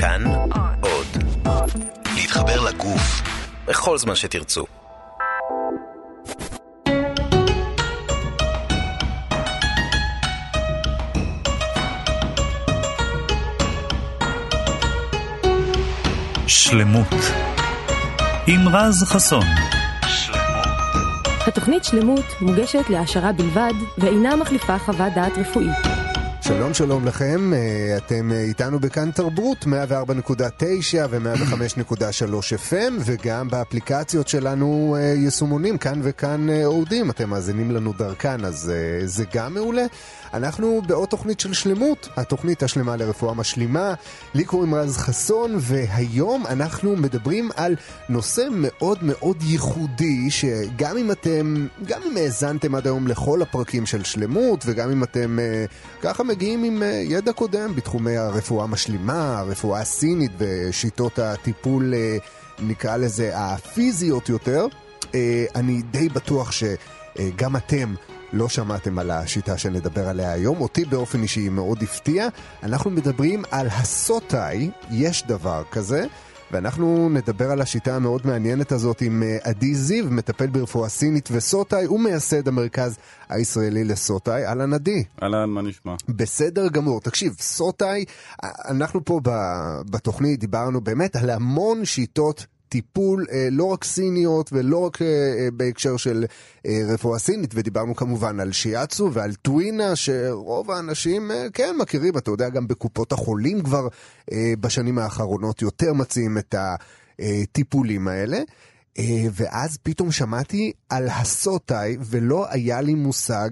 כאן עוד. להתחבר לגוף בכל זמן שתרצו. שלמות עם רז חסון התוכנית שלמות מוגשת להעשרה בלבד ואינה מחליפה חוות דעת רפואית. שלום שלום לכם, אה, אתם אה, איתנו בכאן תרבות 104.9 ו-105.3 FM וגם באפליקציות שלנו אה, יישומונים כאן וכאן אוהדים, אתם מאזינים לנו דרכן אז זה גם מעולה. אנחנו בעוד תוכנית של שלמות, התוכנית השלמה לרפואה משלימה. לי קוראים רז חסון, והיום אנחנו מדברים על נושא מאוד מאוד ייחודי, שגם אם אתם, גם אם האזנתם עד היום לכל הפרקים של שלמות, וגם אם אתם uh, ככה מגיעים עם uh, ידע קודם בתחומי הרפואה המשלימה, הרפואה הסינית ושיטות הטיפול, uh, נקרא לזה, הפיזיות יותר, uh, אני די בטוח שגם uh, אתם לא שמעתם על השיטה שנדבר עליה היום, אותי באופן אישי מאוד הפתיע. אנחנו מדברים על הסוטאי, יש דבר כזה. ואנחנו נדבר על השיטה המאוד מעניינת הזאת עם אה, עדי זיו, מטפל ברפואה סינית וסוטאי, ומייסד המרכז הישראלי לסוטאי. אהלן עדי. אהלן, מה נשמע? בסדר גמור. תקשיב, סוטאי, אנחנו פה בתוכנית דיברנו באמת על המון שיטות טיפול אה, לא רק סיניות ולא רק אה, אה, בהקשר של אה, רפואה סינית, ודיברנו כמובן על שיאצו ועל טווינה, שרוב האנשים כן מכירים, אתה יודע, גם בקופות החולים כבר בשנים האחרונות יותר מציעים את הטיפולים האלה. ואז פתאום שמעתי על הסוטאי, ולא היה לי מושג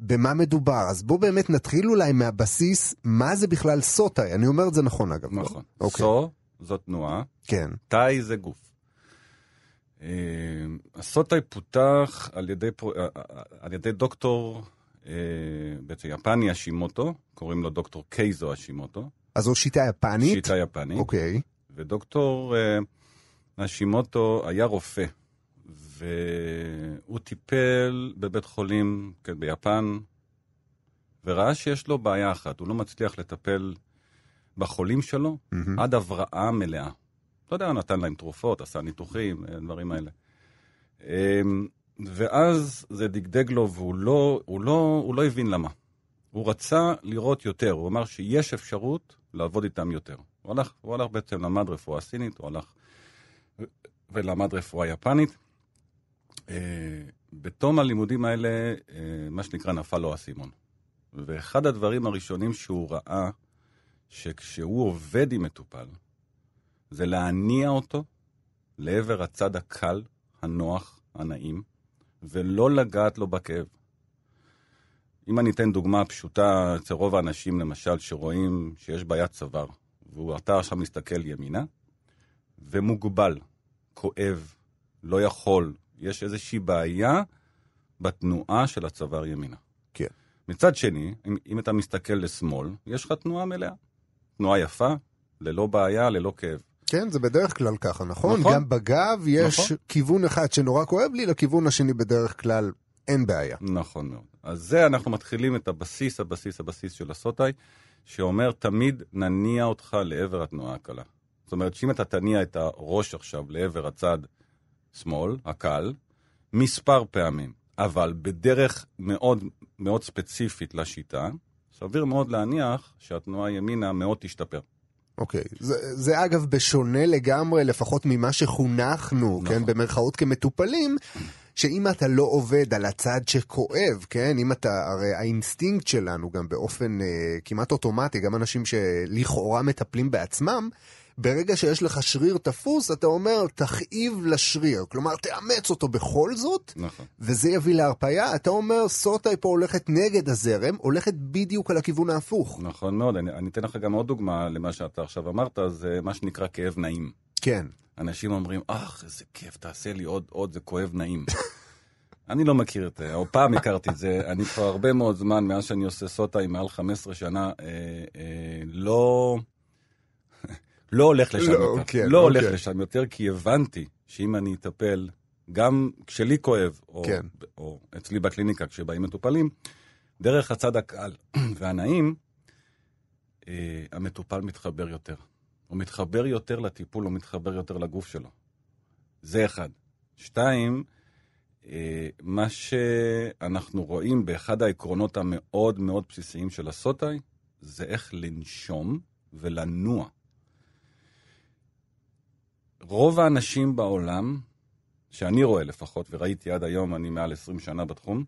במה מדובר. אז בואו באמת נתחיל אולי מהבסיס, מה זה בכלל סוטאי? אני אומר את זה נכון אגב. לא? נכון. לא? סו זו תנועה. כן. תאי זה גוף. אה, הסוטאי פותח על ידי, אה, אה, על ידי דוקטור, בעצם יפני אשימוטו, קוראים לו דוקטור קייזו אשימוטו. אז זו שיטה יפנית? שיטה יפנית. אוקיי. ודוקטור אשימוטו היה רופא, והוא טיפל בבית חולים כן, ביפן, וראה שיש לו בעיה אחת, הוא לא מצליח לטפל בחולים שלו mm-hmm. עד הבראה מלאה. אתה יודע, נתן להם תרופות, עשה ניתוחים, אה, דברים האלה. אמ, ואז זה דגדג לו, והוא לא, הוא לא, הוא לא הבין למה. הוא רצה לראות יותר, הוא אמר שיש אפשרות לעבוד איתם יותר. הוא הלך, הוא הלך בעצם, למד רפואה סינית, הוא הלך ולמד רפואה יפנית. אה, בתום הלימודים האלה, אה, מה שנקרא, נפל לו האסימון. ואחד הדברים הראשונים שהוא ראה, שכשהוא עובד עם מטופל, זה להניע אותו לעבר הצד הקל, הנוח, הנעים, ולא לגעת לו בכאב. אם אני אתן דוגמה פשוטה אצל רוב האנשים, למשל, שרואים שיש בעיית צוואר, ואתה עכשיו מסתכל ימינה, ומוגבל, כואב, לא יכול, יש איזושהי בעיה בתנועה של הצוואר ימינה. כן. מצד שני, אם, אם אתה מסתכל לשמאל, יש לך תנועה מלאה. תנועה יפה, ללא בעיה, ללא כאב. כן, זה בדרך כלל ככה, נכון? נכון. גם בגב יש נכון. כיוון אחד שנורא כואב לי, לכיוון השני בדרך כלל אין בעיה. נכון מאוד. אז זה אנחנו מתחילים את הבסיס, הבסיס, הבסיס של הסוטאי, שאומר תמיד נניע אותך לעבר התנועה הקלה. זאת אומרת שאם אתה תניע את הראש עכשיו לעבר הצד שמאל, הקל, מספר פעמים, אבל בדרך מאוד מאוד ספציפית לשיטה, סביר מאוד להניח שהתנועה ימינה מאוד תשתפר. אוקיי, okay. זה, זה אגב בשונה לגמרי, לפחות ממה שחונכנו, נכון. כן, במרכאות כמטופלים, שאם אתה לא עובד על הצד שכואב, כן, אם אתה, הרי האינסטינקט שלנו גם באופן אה, כמעט אוטומטי, גם אנשים שלכאורה מטפלים בעצמם, ברגע שיש לך שריר תפוס, אתה אומר, תכאיב לשריר. כלומר, תאמץ אותו בכל זאת, נכון. וזה יביא להרפאיה. אתה אומר, סוטאי פה הולכת נגד הזרם, הולכת בדיוק על הכיוון ההפוך. נכון מאוד. אני, אני אתן לך גם עוד דוגמה למה שאתה עכשיו אמרת, זה מה שנקרא כאב נעים. כן. אנשים אומרים, אך, איזה כיף, תעשה לי עוד, עוד, זה כואב נעים. אני לא מכיר את זה, או פעם הכרתי את זה, אני כבר הרבה מאוד זמן, מאז שאני עושה סוטה עם מעל 15 שנה, אה, אה, לא... לא הולך לשם לא, יותר. כן, לא אוקיי. הולך לשם יותר, כי הבנתי שאם אני אטפל, גם כשלי כואב, או, כן. או אצלי בקליניקה כשבאים מטופלים, דרך הצד הקל והנעים, אה, המטופל מתחבר יותר. הוא מתחבר יותר לטיפול, הוא מתחבר יותר לגוף שלו. זה אחד. שתיים, אה, מה שאנחנו רואים באחד העקרונות המאוד מאוד בסיסיים של הסוטאי, זה איך לנשום ולנוע. רוב האנשים בעולם, שאני רואה לפחות, וראיתי עד היום, אני מעל 20 שנה בתחום,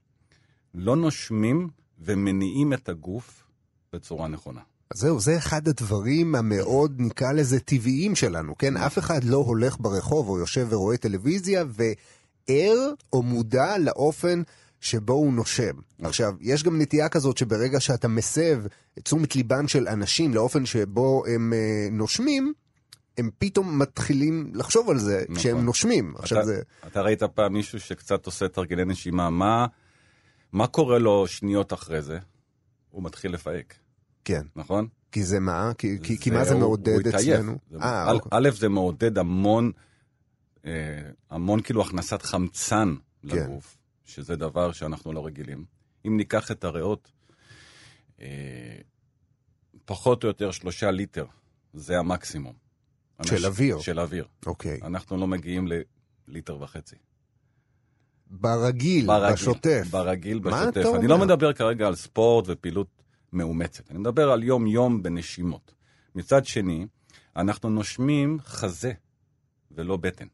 לא נושמים ומניעים את הגוף בצורה נכונה. אז זהו, זה אחד הדברים המאוד, נקרא לזה, טבעיים שלנו, כן? אף אחד לא הולך ברחוב או יושב ורואה טלוויזיה וער או מודע לאופן שבו הוא נושם. עכשיו, יש גם נטייה כזאת שברגע שאתה מסב את תשומת ליבם של אנשים לאופן שבו הם uh, נושמים, הם פתאום מתחילים לחשוב על זה נכון. כשהם נושמים. עכשיו אתה, זה... אתה ראית פעם מישהו שקצת עושה תרגילי נשימה, מה, מה קורה לו שניות אחרי זה? הוא מתחיל לפהק. כן. נכון? כי זה מה? כי, כי, כי מה זה מעודד אצלנו? אה, א', אוקיי. זה מעודד המון, אה, המון כאילו הכנסת חמצן כן. לגוף, שזה דבר שאנחנו לא רגילים. אם ניקח את הריאות, אה, פחות או יותר שלושה ליטר, זה המקסימום. של אנש... אוויר? של אוויר. אוקיי. אנחנו לא מגיעים לליטר וחצי. ברגיל, ברגיל בשוטף. ברגיל, בשוטף. אני לא מדבר כרגע על ספורט ופעילות מאומצת. אני מדבר על יום-יום בנשימות. מצד שני, אנחנו נושמים חזה ולא בטן.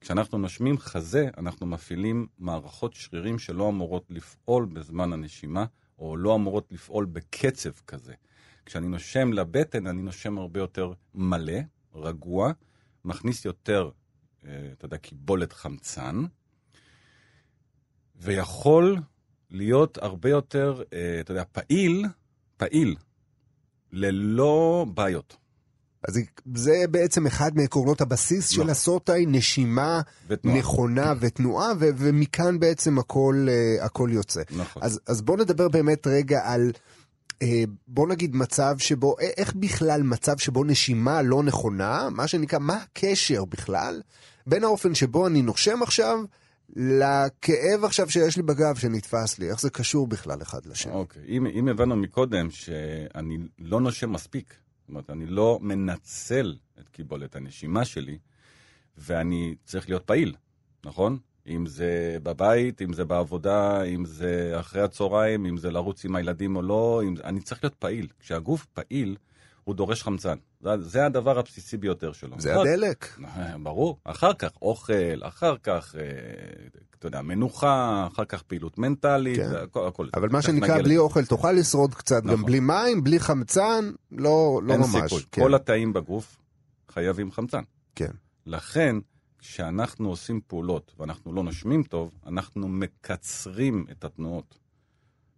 כשאנחנו נושמים חזה, אנחנו מפעילים מערכות שרירים שלא אמורות לפעול בזמן הנשימה, או לא אמורות לפעול בקצב כזה. כשאני נושם לבטן, אני נושם הרבה יותר מלא, רגוע, מכניס יותר, אה, אתה יודע, קיבולת חמצן, ויכול להיות הרבה יותר, אה, אתה יודע, פעיל, פעיל, ללא בעיות. אז זה בעצם אחד מעקרונות הבסיס של נכון. הסוטאי, נשימה ותנועה. נכונה ותנועה, ו- ומכאן בעצם הכל, uh, הכל יוצא. נכון. אז, אז בואו נדבר באמת רגע על, uh, בואו נגיד מצב שבו, איך בכלל מצב שבו נשימה לא נכונה, מה שנקרא, מה הקשר בכלל בין האופן שבו אני נושם עכשיו, לכאב עכשיו שיש לי בגב שנתפס לי, איך זה קשור בכלל אחד לשני? אוקיי, okay. אם, אם הבנו מקודם שאני לא נושם מספיק, זאת אומרת, אני לא מנצל את קיבולת הנשימה שלי, ואני צריך להיות פעיל, נכון? אם זה בבית, אם זה בעבודה, אם זה אחרי הצהריים, אם זה לרוץ עם הילדים או לא, אם... אני צריך להיות פעיל. כשהגוף פעיל, הוא דורש חמצן. זה, זה הדבר הבסיסי ביותר שלו. זה אחר... הדלק. ברור. אחר כך אוכל, אחר כך, אה, אתה יודע, מנוחה, אחר כך פעילות מנטלית, כן. הכל, הכל. אבל מה שנקרא, בלי אוכל תוכל לשרוד קצת, נכון. גם בלי מים, בלי חמצן, לא, לא אין ממש. אין סיכוי. כן. כל התאים בגוף חייבים חמצן. כן. לכן, כשאנחנו עושים פעולות ואנחנו לא נושמים טוב, אנחנו מקצרים את התנועות.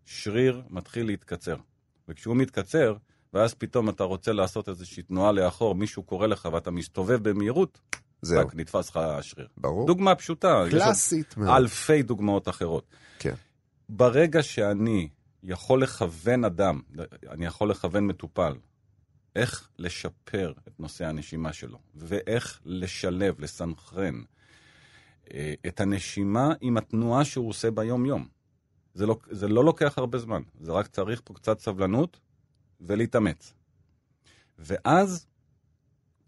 שריר מתחיל להתקצר. וכשהוא מתקצר, ואז פתאום אתה רוצה לעשות איזושהי תנועה לאחור, מישהו קורא לך ואתה מסתובב במהירות, זהו. רק נתפס לך השריר. ברור. דוגמה פשוטה. קלאסית מאוד. אלפי דוגמאות אחרות. כן. ברגע שאני יכול לכוון אדם, אני יכול לכוון מטופל, איך לשפר את נושא הנשימה שלו, ואיך לשלב, לסנכרן אה, את הנשימה עם התנועה שהוא עושה ביום-יום. זה לא, זה לא לוקח הרבה זמן, זה רק צריך פה קצת סבלנות ולהתאמץ. ואז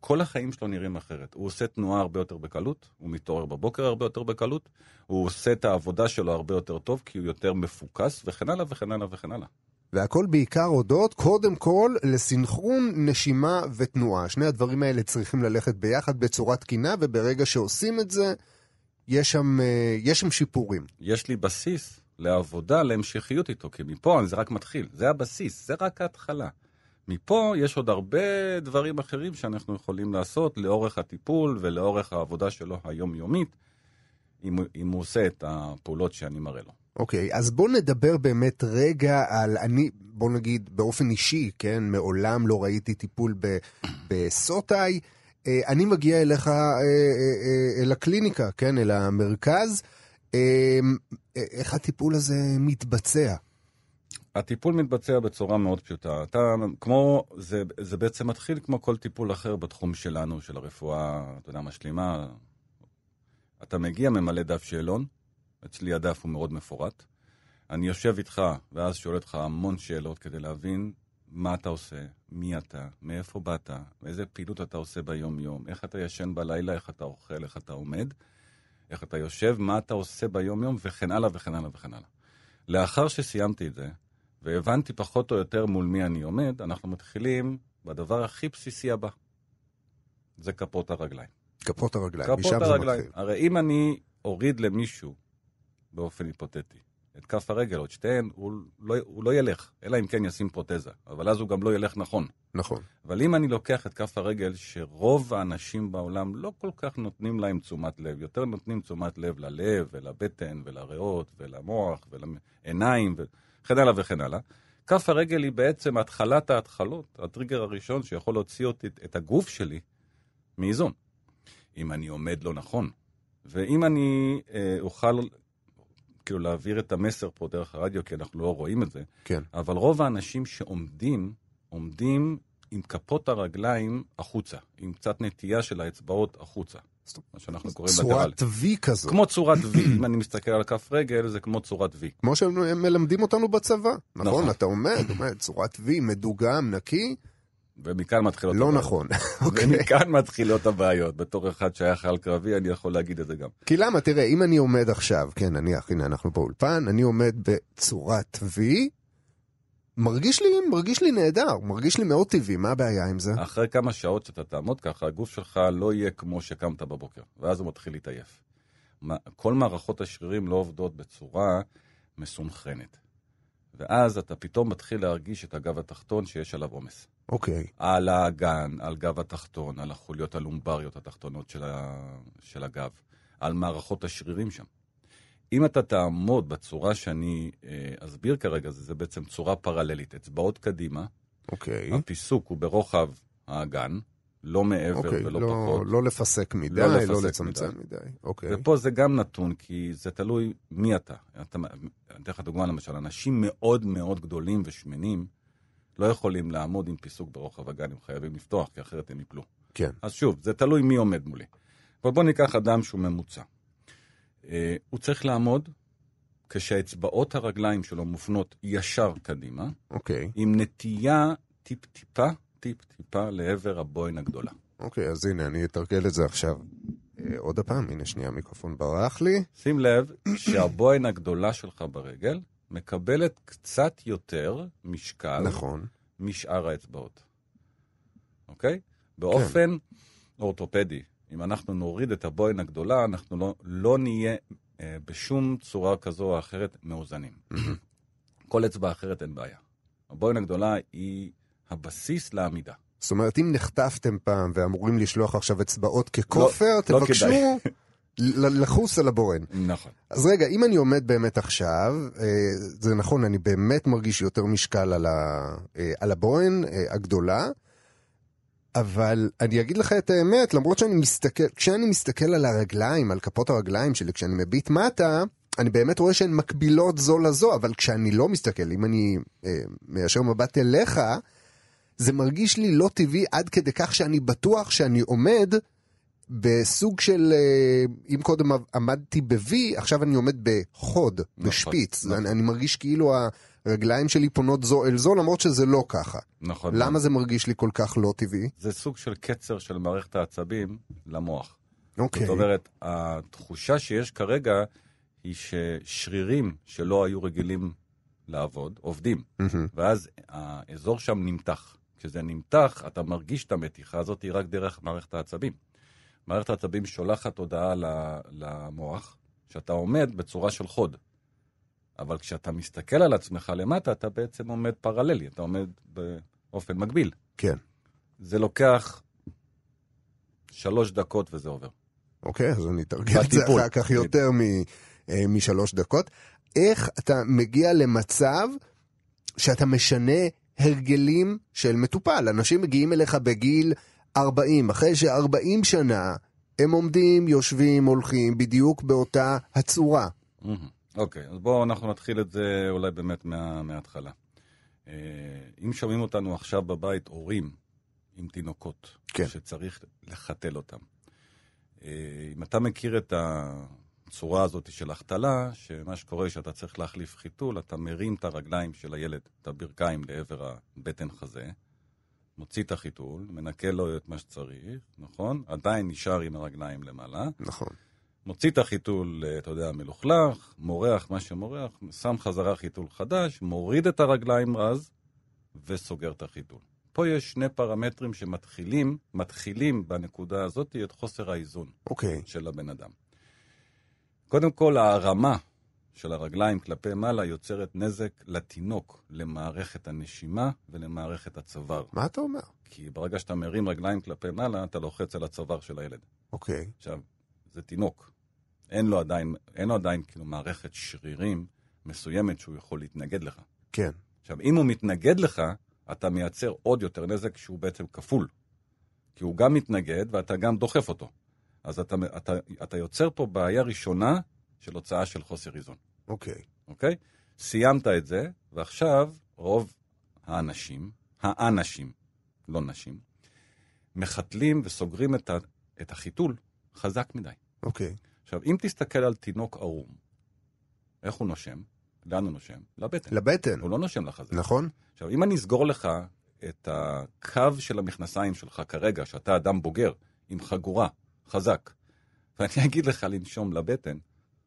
כל החיים שלו נראים אחרת. הוא עושה תנועה הרבה יותר בקלות, הוא מתעורר בבוקר הרבה יותר בקלות, הוא עושה את העבודה שלו הרבה יותר טוב, כי הוא יותר מפוקס, וכן הלאה וכן הלאה וכן הלאה. והכל בעיקר הודות, קודם כל, לסינכרון נשימה ותנועה. שני הדברים האלה צריכים ללכת ביחד בצורה תקינה, וברגע שעושים את זה, יש שם, אה, יש שם שיפורים. יש לי בסיס לעבודה, להמשכיות איתו, כי מפה זה רק מתחיל, זה הבסיס, זה רק ההתחלה. מפה יש עוד הרבה דברים אחרים שאנחנו יכולים לעשות לאורך הטיפול ולאורך העבודה שלו היומיומית, אם, אם הוא עושה את הפעולות שאני מראה לו. אוקיי, okay, אז בוא נדבר באמת רגע על, אני, בוא נגיד באופן אישי, כן, מעולם לא ראיתי טיפול בסוטאי. אה, אני מגיע אליך, אה, אה, אל הקליניקה, כן, אל המרכז. איך הטיפול הזה מתבצע? הטיפול מתבצע בצורה מאוד פשוטה. אתה, כמו, זה, זה בעצם מתחיל כמו כל טיפול אחר בתחום שלנו, של הרפואה, אתה יודע, משלימה. אתה מגיע, ממלא דף שאלון, אצלי הדף הוא מאוד מפורט. אני יושב איתך, ואז שואל אותך המון שאלות כדי להבין מה אתה עושה, מי אתה, מאיפה באת, איזה פעילות אתה עושה ביום-יום, איך אתה ישן בלילה, איך אתה אוכל, איך אתה עומד, איך אתה יושב, מה אתה עושה ביום-יום, וכן הלאה וכן הלאה וכן הלאה. לאחר שסיימתי את זה, והבנתי פחות או יותר מול מי אני עומד, אנחנו מתחילים בדבר הכי בסיסי הבא. זה כפות הרגליים. כפות הרגליים, כפות משם זה הרגליים. מתחיל. הרי אם אני אוריד למישהו, באופן היפותטי, את כף הרגל או את שתיהן, הוא לא, הוא לא ילך, אלא אם כן ישים פרוטזה. אבל אז הוא גם לא ילך נכון. נכון. אבל אם אני לוקח את כף הרגל, שרוב האנשים בעולם לא כל כך נותנים להם תשומת לב, יותר נותנים תשומת לב ללב ולבטן ולריאות ולמוח ולעיניים וכן הלאה וכן הלאה, כף הרגל היא בעצם התחלת ההתחלות, הטריגר הראשון שיכול להוציא אותי, את הגוף שלי מאיזון. אם אני עומד לא נכון, ואם אני אה, אוכל כאילו להעביר את המסר פה דרך הרדיו, כי אנחנו לא רואים את זה, כן. אבל רוב האנשים שעומדים, עומדים עם כפות הרגליים החוצה, עם קצת נטייה של האצבעות החוצה. מה שאנחנו קוראים בטרל. צורת וי כזו. כמו צורת V, אם אני מסתכל על כף רגל, זה כמו צורת V. כמו שהם מלמדים אותנו בצבא. נכון, נכון. אתה עומד, עומד, צורת וי, מדוגם, נקי, ומכאן מתחילות לא הבעיות. נכון. אוקיי. ומכאן מתחילות הבעיות. בתור אחד שהיה חייל קרבי, אני יכול להגיד את זה גם. כי למה, תראה, אם אני עומד עכשיו, כן, נניח, הנה, אנחנו באולפן, אני עומד בצורת וי, מרגיש לי, מרגיש לי נהדר, מרגיש לי מאוד טבעי, מה הבעיה עם זה? אחרי כמה שעות שאתה תעמוד ככה, הגוף שלך לא יהיה כמו שקמת בבוקר, ואז הוא מתחיל להתעייף. כל מערכות השרירים לא עובדות בצורה מסונכרנת. ואז אתה פתאום מתחיל להרגיש את הגב התחתון שיש עליו עומס. אוקיי, על האגן, על גב התחתון, על החוליות הלומבריות התחתונות של, ה... של הגב, על מערכות השרירים שם. אם אתה תעמוד בצורה שאני אה, אסביר כרגע, זה, זה בעצם צורה פרללית, אצבעות קדימה, אוקיי. הפיסוק הוא ברוחב האגן, לא מעבר אוקיי, ולא לא, פחות. לא לפסק מדי, לא לא, לצמצם מדי. אוקיי. ופה זה גם נתון, כי זה תלוי מי אתה. אתה אני אתן לך דוגמה למשל, אנשים מאוד מאוד גדולים ושמנים לא יכולים לעמוד עם פיסוק ברוחב הגן, הם חייבים לפתוח, כי אחרת הם יפלו. כן. אז שוב, זה תלוי מי עומד מולי. אבל בוא ניקח אדם שהוא ממוצע. אה, הוא צריך לעמוד כשאצבעות הרגליים שלו מופנות ישר קדימה, אוקיי. עם נטייה טיפ-טיפה, טיפ-טיפה לעבר הבוין הגדולה. אוקיי, אז הנה, אני אתרגל את זה עכשיו. אה, עוד הפעם, הנה שנייה, המיקרופון ברח לי. שים לב שהבוין הגדולה שלך ברגל מקבלת קצת יותר משקל נכון. משאר האצבעות. אוקיי? באופן אורתופדי, אם אנחנו נוריד את הבוין הגדולה, אנחנו לא, לא נהיה אה, בשום צורה כזו או אחרת מאוזנים. כל אצבע אחרת אין בעיה. הבוין הגדולה היא הבסיס לעמידה. זאת אומרת, אם נחטפתם פעם ואמורים לשלוח עכשיו אצבעות ככופר, לא תבקשו כדאי. ל- לחוס על הבורן. נכון. אז רגע, אם אני עומד באמת עכשיו, אה, זה נכון, אני באמת מרגיש יותר משקל על, ה, אה, על הבוהן אה, הגדולה, אבל אני אגיד לך את האמת, למרות שאני מסתכל, כשאני מסתכל על הרגליים, על כפות הרגליים שלי, כשאני מביט מטה, אני באמת רואה שהן מקבילות זו לזו, אבל כשאני לא מסתכל, אם אני אה, מיישר מבט אליך, זה מרגיש לי לא טבעי עד כדי כך שאני בטוח שאני עומד בסוג של, אה, אם קודם עמדתי ב-V, עכשיו אני עומד בחוד, נכון, בשפיץ. נכון. אני, אני מרגיש כאילו הרגליים שלי פונות זו אל זו, למרות שזה לא ככה. נכון. למה זה מרגיש לי כל כך לא טבעי? זה סוג של קצר של מערכת העצבים למוח. אוקיי. זאת אומרת, התחושה שיש כרגע היא ששרירים שלא היו רגילים לעבוד, עובדים, מהמם. ואז האזור שם נמתח. כשזה נמתח, אתה מרגיש את המתיחה הזאת רק דרך מערכת העצבים. מערכת העצבים שולחת הודעה למוח שאתה עומד בצורה של חוד. אבל כשאתה מסתכל על עצמך למטה, אתה בעצם עומד פרללי, אתה עומד באופן מקביל. כן. זה לוקח שלוש דקות וזה עובר. אוקיי, אז אני אתרגל את זה. אחר כך יותר מ- אה, משלוש דקות. איך אתה מגיע למצב שאתה משנה הרגלים של מטופל? אנשים מגיעים אליך בגיל 40, אחרי ש-40 שנה הם עומדים, יושבים, הולכים, בדיוק באותה הצורה. אוקיי, אז בואו אנחנו נתחיל את זה אולי באמת מה, מההתחלה. אה, אם שומעים אותנו עכשיו בבית הורים עם תינוקות, כן. שצריך לחתל אותם, אה, אם אתה מכיר את הצורה הזאת של החתלה, שמה שקורה שאתה צריך להחליף חיתול, אתה מרים את הרגליים של הילד, את הברכיים לעבר הבטן חזה, מוציא את החיתול, מנקה לו את מה שצריך, נכון? עדיין נשאר עם הרגליים למעלה. נכון. מוציא את החיתול, אה, אתה יודע, מלוכלך, מורח מה שמורח, שם חזרה חיתול חדש, מוריד את הרגליים רז וסוגר את החיתול. פה יש שני פרמטרים שמתחילים, מתחילים בנקודה הזאת את חוסר האיזון אוקיי. של הבן אדם. קודם כל, הרמה של הרגליים כלפי מעלה יוצרת נזק לתינוק, למערכת הנשימה ולמערכת הצוואר. מה אתה אומר? כי ברגע שאתה מרים רגליים כלפי מעלה, אתה לוחץ על הצוואר של הילד. אוקיי. עכשיו, זה תינוק. אין לו עדיין, אין לו עדיין כאילו מערכת שרירים מסוימת שהוא יכול להתנגד לך. כן. עכשיו, אם הוא מתנגד לך, אתה מייצר עוד יותר נזק שהוא בעצם כפול. כי הוא גם מתנגד ואתה גם דוחף אותו. אז אתה, אתה, אתה יוצר פה בעיה ראשונה של הוצאה של חוסר איזון, אוקיי. אוקיי? סיימת את זה, ועכשיו רוב האנשים, האנשים, לא נשים, מחתלים וסוגרים את, ה, את החיתול חזק מדי. אוקיי. עכשיו, אם תסתכל על תינוק ערום, איך הוא נושם? לאן הוא נושם? לבטן. לבטן. הוא לא נושם לחזה. נכון? עכשיו, אם אני אסגור לך את הקו של המכנסיים שלך כרגע, שאתה אדם בוגר, עם חגורה, חזק, ואני אגיד לך לנשום לבטן,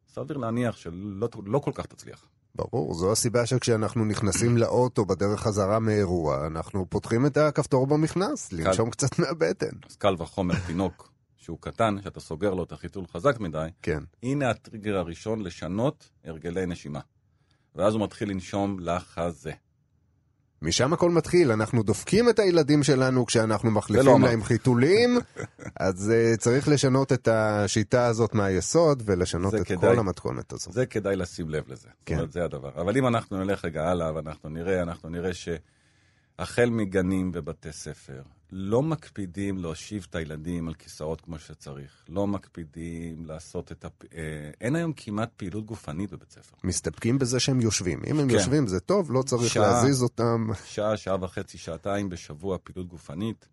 סביר להניח שלא לא כל כך תצליח. ברור, זו הסיבה שכשאנחנו נכנסים לאוטו בדרך חזרה מאירוע, אנחנו פותחים את הכפתור במכנס, לנשום קצת מהבטן. אז קל וחומר תינוק שהוא קטן, שאתה סוגר לו את החיתול חזק מדי, כן. הנה הטריגר הראשון לשנות הרגלי נשימה. ואז הוא מתחיל לנשום לחזה. משם הכל מתחיל, אנחנו דופקים את הילדים שלנו כשאנחנו לא מחליפים אמרתי. להם חיתולים, אז uh, צריך לשנות את השיטה הזאת מהיסוד ולשנות את כדאי. כל המתכונת הזו. זה כדאי לשים לב לזה. כן. זאת אומרת, זה הדבר. אבל אם אנחנו נלך רגע הלאה ואנחנו נראה, אנחנו נראה שהחל מגנים ובתי ספר, לא מקפידים להושיב את הילדים על כיסאות כמו שצריך. לא מקפידים לעשות את ה... אה, אין היום כמעט פעילות גופנית בבית ספר. מסתפקים בזה שהם יושבים. אם הם כן. יושבים זה טוב, לא צריך שעה. להזיז אותם. שעה, שעה וחצי, שעתיים בשבוע פעילות גופנית,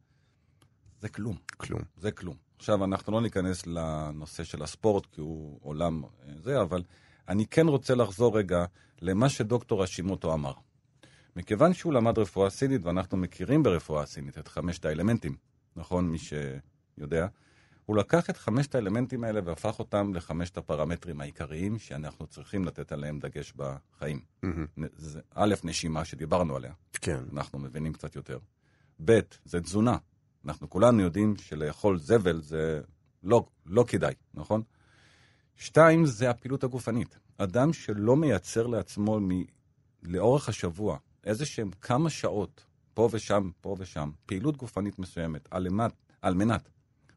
זה כלום. כלום. זה כלום. עכשיו, אנחנו לא ניכנס לנושא של הספורט, כי הוא עולם אה, זה, אבל אני כן רוצה לחזור רגע למה שדוקטור השימוטו אמר. מכיוון שהוא למד רפואה סינית, ואנחנו מכירים ברפואה סינית את חמשת האלמנטים, נכון? מי שיודע. הוא לקח את חמשת האלמנטים האלה והפך אותם לחמשת הפרמטרים העיקריים שאנחנו צריכים לתת עליהם דגש בחיים. נ- זה, א', נשימה שדיברנו עליה, כן. אנחנו מבינים קצת יותר. ב', זה תזונה. אנחנו כולנו יודעים שלאכול זבל זה לא, לא כדאי, נכון? שתיים, זה הפעילות הגופנית. אדם שלא מייצר לעצמו מ... לאורך השבוע איזה שהם כמה שעות, פה ושם, פה ושם, פעילות גופנית מסוימת, על מנת, על מנת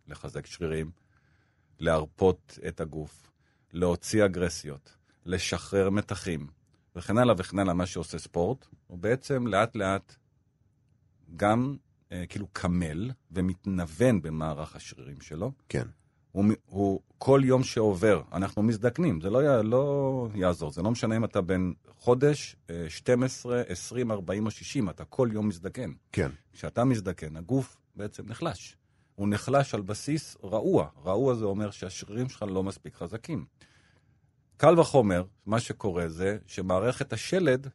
לחזק שרירים, להרפות את הגוף, להוציא אגרסיות, לשחרר מתחים, וכן הלאה וכן הלאה, מה שעושה ספורט, הוא בעצם לאט לאט גם אה, כאילו קמל ומתנוון במערך השרירים שלו. כן. הוא, הוא כל יום שעובר, אנחנו מזדקנים, זה לא, י- לא יעזור, זה לא משנה אם אתה בן חודש, אה, 12, 20, 40 או 60, אתה כל יום מזדקן. כן. כשאתה מזדקן, הגוף בעצם נחלש. הוא נחלש על בסיס רעוע. רעוע זה אומר שהשרירים שלך לא מספיק חזקים. קל וחומר, מה שקורה זה שמערכת השלד,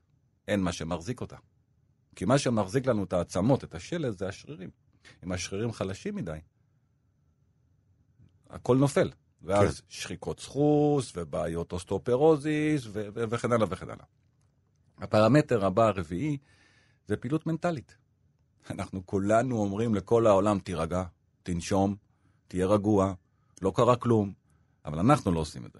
אין מה שמחזיק אותה. כי מה שמחזיק לנו את העצמות, את השלד, זה השרירים. אם השרירים חלשים מדי, הכל נופל. ואז כן. שחיקות סחוס, ובעיות אוסטאופרוזיס, ו- ו- וכן הלאה וכן הלאה. הפרמטר הבא הרביעי זה פעילות מנטלית. אנחנו כולנו אומרים לכל העולם, תירגע, תנשום, תהיה רגוע, לא קרה כלום, אבל אנחנו לא עושים את זה.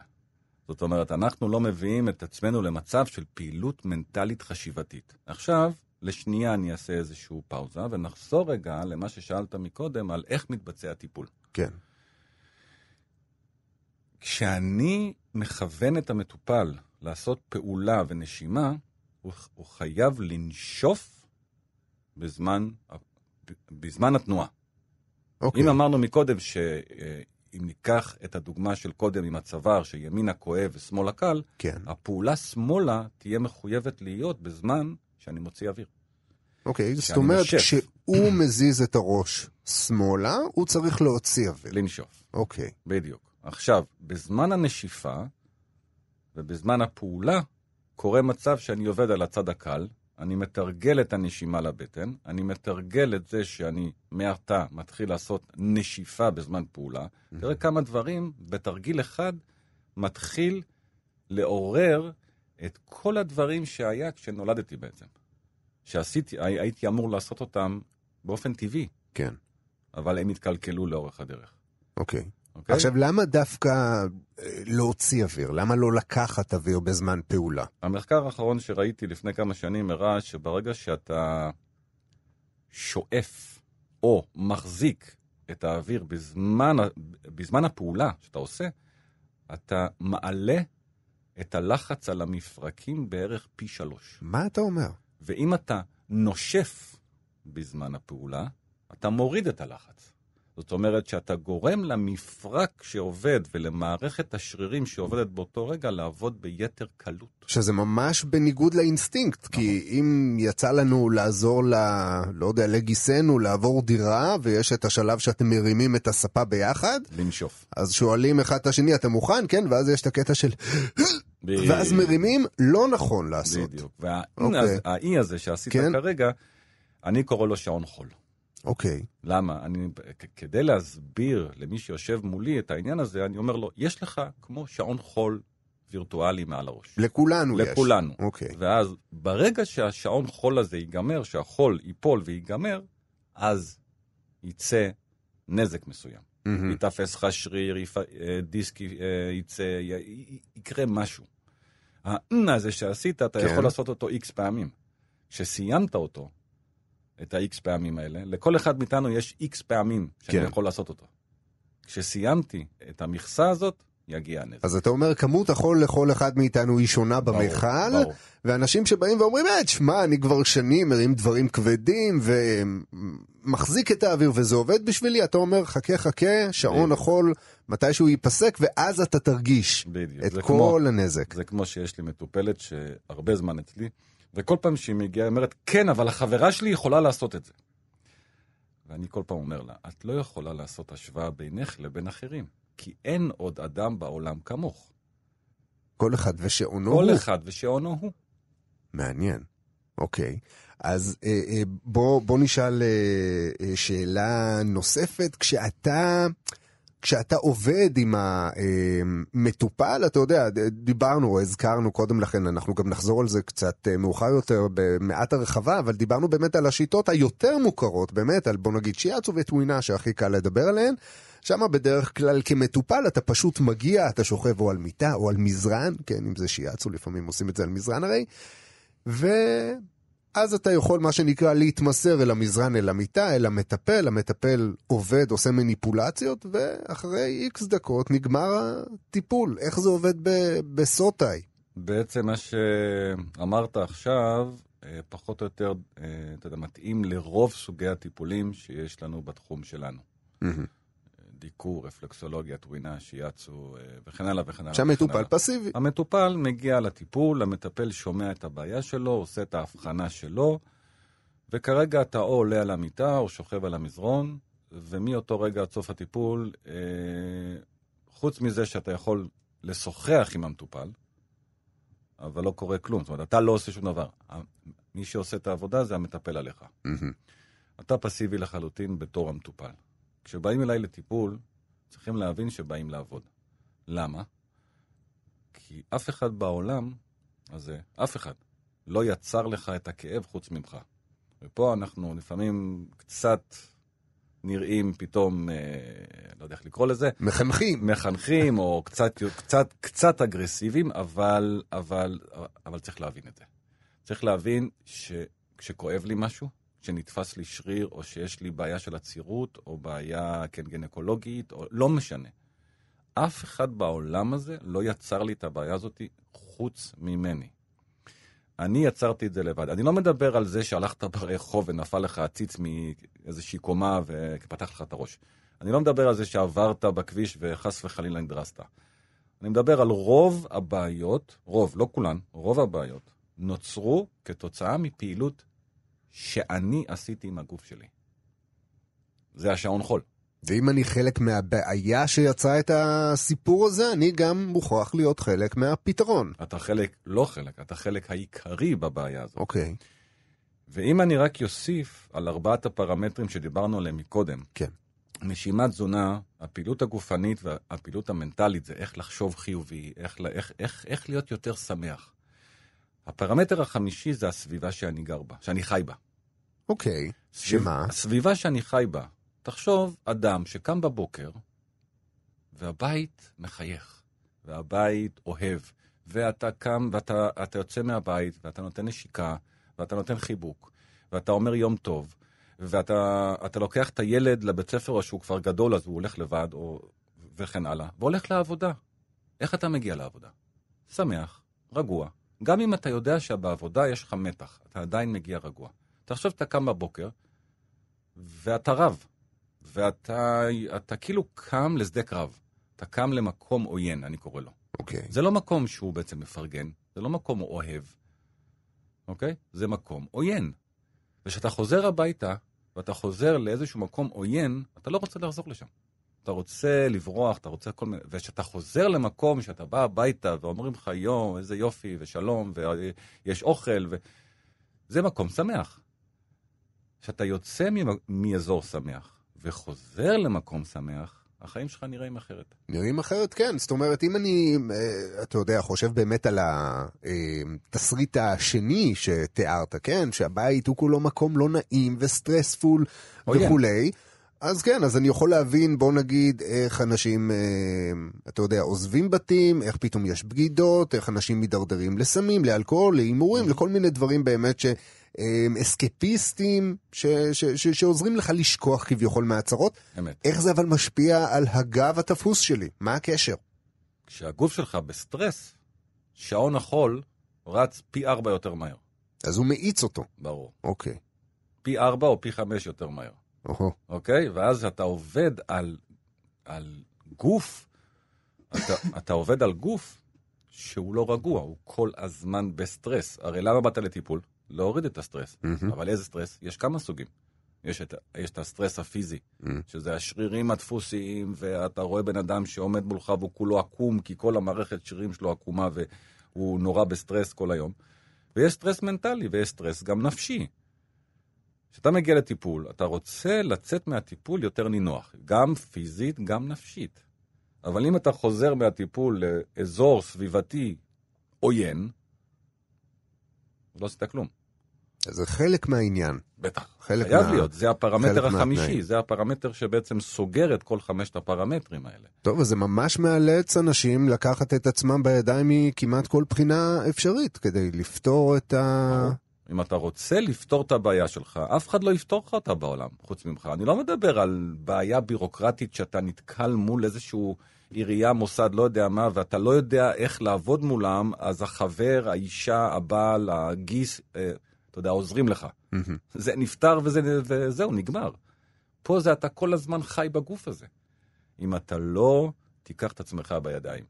זאת אומרת, אנחנו לא מביאים את עצמנו למצב של פעילות מנטלית חשיבתית. עכשיו, לשנייה אני אעשה איזושהי פאוזה, ונחזור רגע למה ששאלת מקודם, על איך מתבצע טיפול. כן. כשאני מכוון את המטופל לעשות פעולה ונשימה, הוא, הוא חייב לנשוף בזמן, בזמן התנועה. אוקיי. אם אמרנו מקודם שאם ניקח את הדוגמה של קודם עם הצוואר, שימינה כואב ושמאלה קל, כן. הפעולה שמאלה תהיה מחויבת להיות בזמן שאני מוציא אוויר. אוקיי, זאת כשאני אומרת, נושף. כשהוא מזיז את הראש שמאלה, הוא צריך להוציא אוויר. לנשוף, אוקיי. בדיוק. עכשיו, בזמן הנשיפה ובזמן הפעולה, קורה מצב שאני עובד על הצד הקל, אני מתרגל את הנשימה לבטן, אני מתרגל את זה שאני מעתה מתחיל לעשות נשיפה בזמן פעולה. Mm-hmm. תראה כמה דברים בתרגיל אחד מתחיל לעורר את כל הדברים שהיה כשנולדתי בעצם. שעשיתי, הייתי אמור לעשות אותם באופן טבעי. כן. אבל הם התקלקלו לאורך הדרך. אוקיי. Okay. Okay? עכשיו, למה דווקא אה, להוציא אוויר? למה לא לקחת אוויר בזמן פעולה? המחקר האחרון שראיתי לפני כמה שנים הראה שברגע שאתה שואף או מחזיק את האוויר בזמן, בזמן הפעולה שאתה עושה, אתה מעלה את הלחץ על המפרקים בערך פי שלוש. מה אתה אומר? ואם אתה נושף בזמן הפעולה, אתה מוריד את הלחץ. זאת אומרת שאתה גורם למפרק שעובד ולמערכת השרירים שעובדת באותו רגע לעבוד ביתר קלות. שזה ממש בניגוד לאינסטינקט, נכון. כי אם יצא לנו לעזור ל... לא יודע, לגיסנו לעבור דירה, ויש את השלב שאתם מרימים את הספה ביחד, לנשוף. אז שואלים אחד את השני, אתה מוכן? כן, ואז יש את הקטע של... ואז מרימים, לא נכון לעשות. בדיוק. והאי אוקיי. הזה שעשית כן? כרגע, אני קורא לו שעון חול. אוקיי. למה? אני, כדי להסביר למי שיושב מולי את העניין הזה, אני אומר לו, יש לך כמו שעון חול וירטואלי מעל הראש. לכולנו יש. לכולנו. אוקיי. ואז ברגע שהשעון חול הזה ייגמר, שהחול ייפול וייגמר, אז יצא נזק מסוים. Mm-hmm. ייתפס לך שריר, יפ... אה, דיסק אה, יצא, י... יקרה משהו. האנה הזה שעשית, אתה כן. יכול לעשות אותו איקס פעמים. כשסיימת אותו, את ה-X פעמים האלה. לכל אחד מאיתנו יש X פעמים שאני כן. יכול לעשות אותו. כשסיימתי את המכסה הזאת, יגיע הנזק. אז אתה אומר, כמות החול לכל אחד מאיתנו היא שונה במכל, ואנשים שבאים ואומרים, אה, תשמע, אני כבר שנים מרים דברים כבדים ומחזיק את האוויר וזה עובד בשבילי, אתה אומר, חכה חכה, שעון החול מתישהו ייפסק, ואז אתה תרגיש בדיוק. את כל כמו, הנזק. זה כמו שיש לי מטופלת שהרבה זמן אצלי. וכל פעם שהיא מגיעה, היא אומרת, כן, אבל החברה שלי יכולה לעשות את זה. ואני כל פעם אומר לה, את לא יכולה לעשות השוואה בינך לבין אחרים, כי אין עוד אדם בעולם כמוך. כל אחד ושעונו כל הוא. כל אחד ושעונו הוא. מעניין. אוקיי. אז אה, אה, בוא, בוא נשאל אה, אה, שאלה נוספת. כשאתה... כשאתה עובד עם המטופל, אתה יודע, דיברנו, הזכרנו קודם לכן, אנחנו גם נחזור על זה קצת אה, מאוחר יותר במעט הרחבה, אבל דיברנו באמת על השיטות היותר מוכרות, באמת, על בוא נגיד שיאצו וטווינה שהכי קל לדבר עליהן. שם בדרך כלל כמטופל אתה פשוט מגיע, אתה שוכב או על מיטה או על מזרן, כן, אם זה שיאצו, לפעמים עושים את זה על מזרן הרי, ו... אז אתה יכול, מה שנקרא, להתמסר אל המזרן, אל המיטה, אל המטפל, המטפל עובד, עושה מניפולציות, ואחרי איקס דקות נגמר הטיפול. איך זה עובד בסוטאי? בעצם מה שאמרת עכשיו, אה, פחות או יותר, אה, אתה יודע, מתאים לרוב סוגי הטיפולים שיש לנו בתחום שלנו. Mm-hmm. דיקור, רפלקסולוגיה, טווינה, שיאצו אה, וכן הלאה וכן הלאה. שהמטופל פסיבי. המטופל מגיע לטיפול, המטפל שומע את הבעיה שלו, עושה את ההבחנה שלו, וכרגע אתה או עולה על המיטה או שוכב על המזרון, ומאותו רגע עד סוף הטיפול, אה, חוץ מזה שאתה יכול לשוחח עם המטופל, אבל לא קורה כלום, זאת אומרת, אתה לא עושה שום דבר. מי שעושה את העבודה זה המטפל עליך. Mm-hmm. אתה פסיבי לחלוטין בתור המטופל. כשבאים אליי לטיפול, צריכים להבין שבאים לעבוד. למה? כי אף אחד בעולם הזה, אף אחד, לא יצר לך את הכאב חוץ ממך. ופה אנחנו לפעמים קצת נראים פתאום, אה, לא יודע איך לקרוא לזה. מחנכים. מחנכים, או קצת, קצת, קצת אגרסיביים, אבל, אבל, אבל צריך להבין את זה. צריך להבין שכשכואב לי משהו, שנתפס לי שריר, או שיש לי בעיה של עצירות, או בעיה כן גנקולוגית, או לא משנה. אף אחד בעולם הזה לא יצר לי את הבעיה הזאת חוץ ממני. אני יצרתי את זה לבד. אני לא מדבר על זה שהלכת ברחוב ונפל לך עציץ מאיזושהי קומה ופתח לך את הראש. אני לא מדבר על זה שעברת בכביש וחס וחלילה נדרסת. אני מדבר על רוב הבעיות, רוב, לא כולן, רוב הבעיות, נוצרו כתוצאה מפעילות שאני עשיתי עם הגוף שלי. זה השעון חול. ואם אני חלק מהבעיה שיצרה את הסיפור הזה, אני גם מוכרח להיות חלק מהפתרון. אתה חלק, לא חלק, אתה חלק העיקרי בבעיה הזאת. אוקיי. ואם אני רק יוסיף על ארבעת הפרמטרים שדיברנו עליהם מקודם, כן. נשימת תזונה, הפעילות הגופנית והפעילות המנטלית זה איך לחשוב חיובי, איך, איך, איך, איך להיות יותר שמח. הפרמטר החמישי זה הסביבה שאני גר בה, שאני חי בה. אוקיי, שמה? הסביבה שאני חי בה. תחשוב, אדם שקם בבוקר, והבית מחייך, והבית אוהב, ואתה קם ואתה יוצא מהבית, ואתה נותן נשיקה, ואתה נותן חיבוק, ואתה אומר יום טוב, ואתה לוקח את הילד לבית ספר, או שהוא כבר גדול, אז הוא הולך לבד, או, וכן הלאה, והולך לעבודה. איך אתה מגיע לעבודה? שמח, רגוע. גם אם אתה יודע שבעבודה יש לך מתח, אתה עדיין מגיע רגוע. תחשוב, אתה קם בבוקר, ואתה רב, ואתה אתה כאילו קם לשדה קרב. אתה קם למקום עוין, אני קורא לו. אוקיי. Okay. זה לא מקום שהוא בעצם מפרגן, זה לא מקום אוהב, אוקיי? Okay? זה מקום עוין. וכשאתה חוזר הביתה, ואתה חוזר לאיזשהו מקום עוין, אתה לא רוצה לחזור לשם. אתה רוצה לברוח, אתה רוצה כל מיני... וכשאתה חוזר למקום שאתה בא הביתה ואומרים לך, יואו, איזה יופי, ושלום, ויש אוכל, ו... זה מקום שמח. כשאתה יוצא מאזור שמח וחוזר למקום שמח, החיים שלך נראים אחרת. נראים אחרת, כן. זאת אומרת, אם אני, אה, אתה יודע, חושב באמת על התסריט אה, השני שתיארת, כן? שהבית הוא כולו מקום לא נעים וסטרספול וכולי. אז כן, אז אני יכול להבין, בוא נגיד, איך אנשים, אה, אתה יודע, עוזבים בתים, איך פתאום יש בגידות, איך אנשים מידרדרים לסמים, לאלכוהול, להימורים, לכל מיני דברים באמת ש... אסקפיסטים ש, ש, ש, שעוזרים לך לשכוח כביכול מהצרות. אמת. איך זה אבל משפיע על הגב התפוס שלי? מה הקשר? כשהגוף שלך בסטרס, שעון החול רץ פי ארבע יותר מהר. אז הוא מאיץ אותו. ברור. אוקיי. פי ארבע או פי חמש יותר מהר. אוהו. אוקיי? ואז אתה עובד על, על גוף, אתה, אתה עובד על גוף שהוא לא רגוע, הוא כל הזמן בסטרס. הרי למה באת לטיפול? להוריד את הסטרס. Mm-hmm. אבל איזה סטרס? יש כמה סוגים. יש את, יש את הסטרס הפיזי, mm-hmm. שזה השרירים התפוסים, ואתה רואה בן אדם שעומד מולך והוא כולו עקום, כי כל המערכת שרירים שלו עקומה והוא נורא בסטרס כל היום. ויש סטרס מנטלי ויש סטרס גם נפשי. כשאתה מגיע לטיפול, אתה רוצה לצאת מהטיפול יותר נינוח, גם פיזית, גם נפשית. אבל אם אתה חוזר מהטיפול לאזור סביבתי עוין, לא עשית כלום. זה חלק מהעניין. בטח, חייב מה... להיות, זה הפרמטר החמישי, מהתנאים. זה הפרמטר שבעצם סוגר את כל חמשת הפרמטרים האלה. טוב, וזה ממש מאלץ אנשים לקחת את עצמם בידיים מכמעט כל בחינה אפשרית, כדי לפתור את ה... אם אתה רוצה לפתור את הבעיה שלך, אף אחד לא יפתור לך אותה בעולם, חוץ ממך. אני לא מדבר על בעיה בירוקרטית שאתה נתקל מול איזשהו עירייה, מוסד, לא יודע מה, ואתה לא יודע איך לעבוד מולם, אז החבר, האישה, הבעל, הגיס, אה, אתה יודע, עוזרים לך. Mm-hmm. זה נפתר וזה, וזהו, נגמר. פה זה אתה כל הזמן חי בגוף הזה. אם אתה לא תיקח את עצמך בידיים,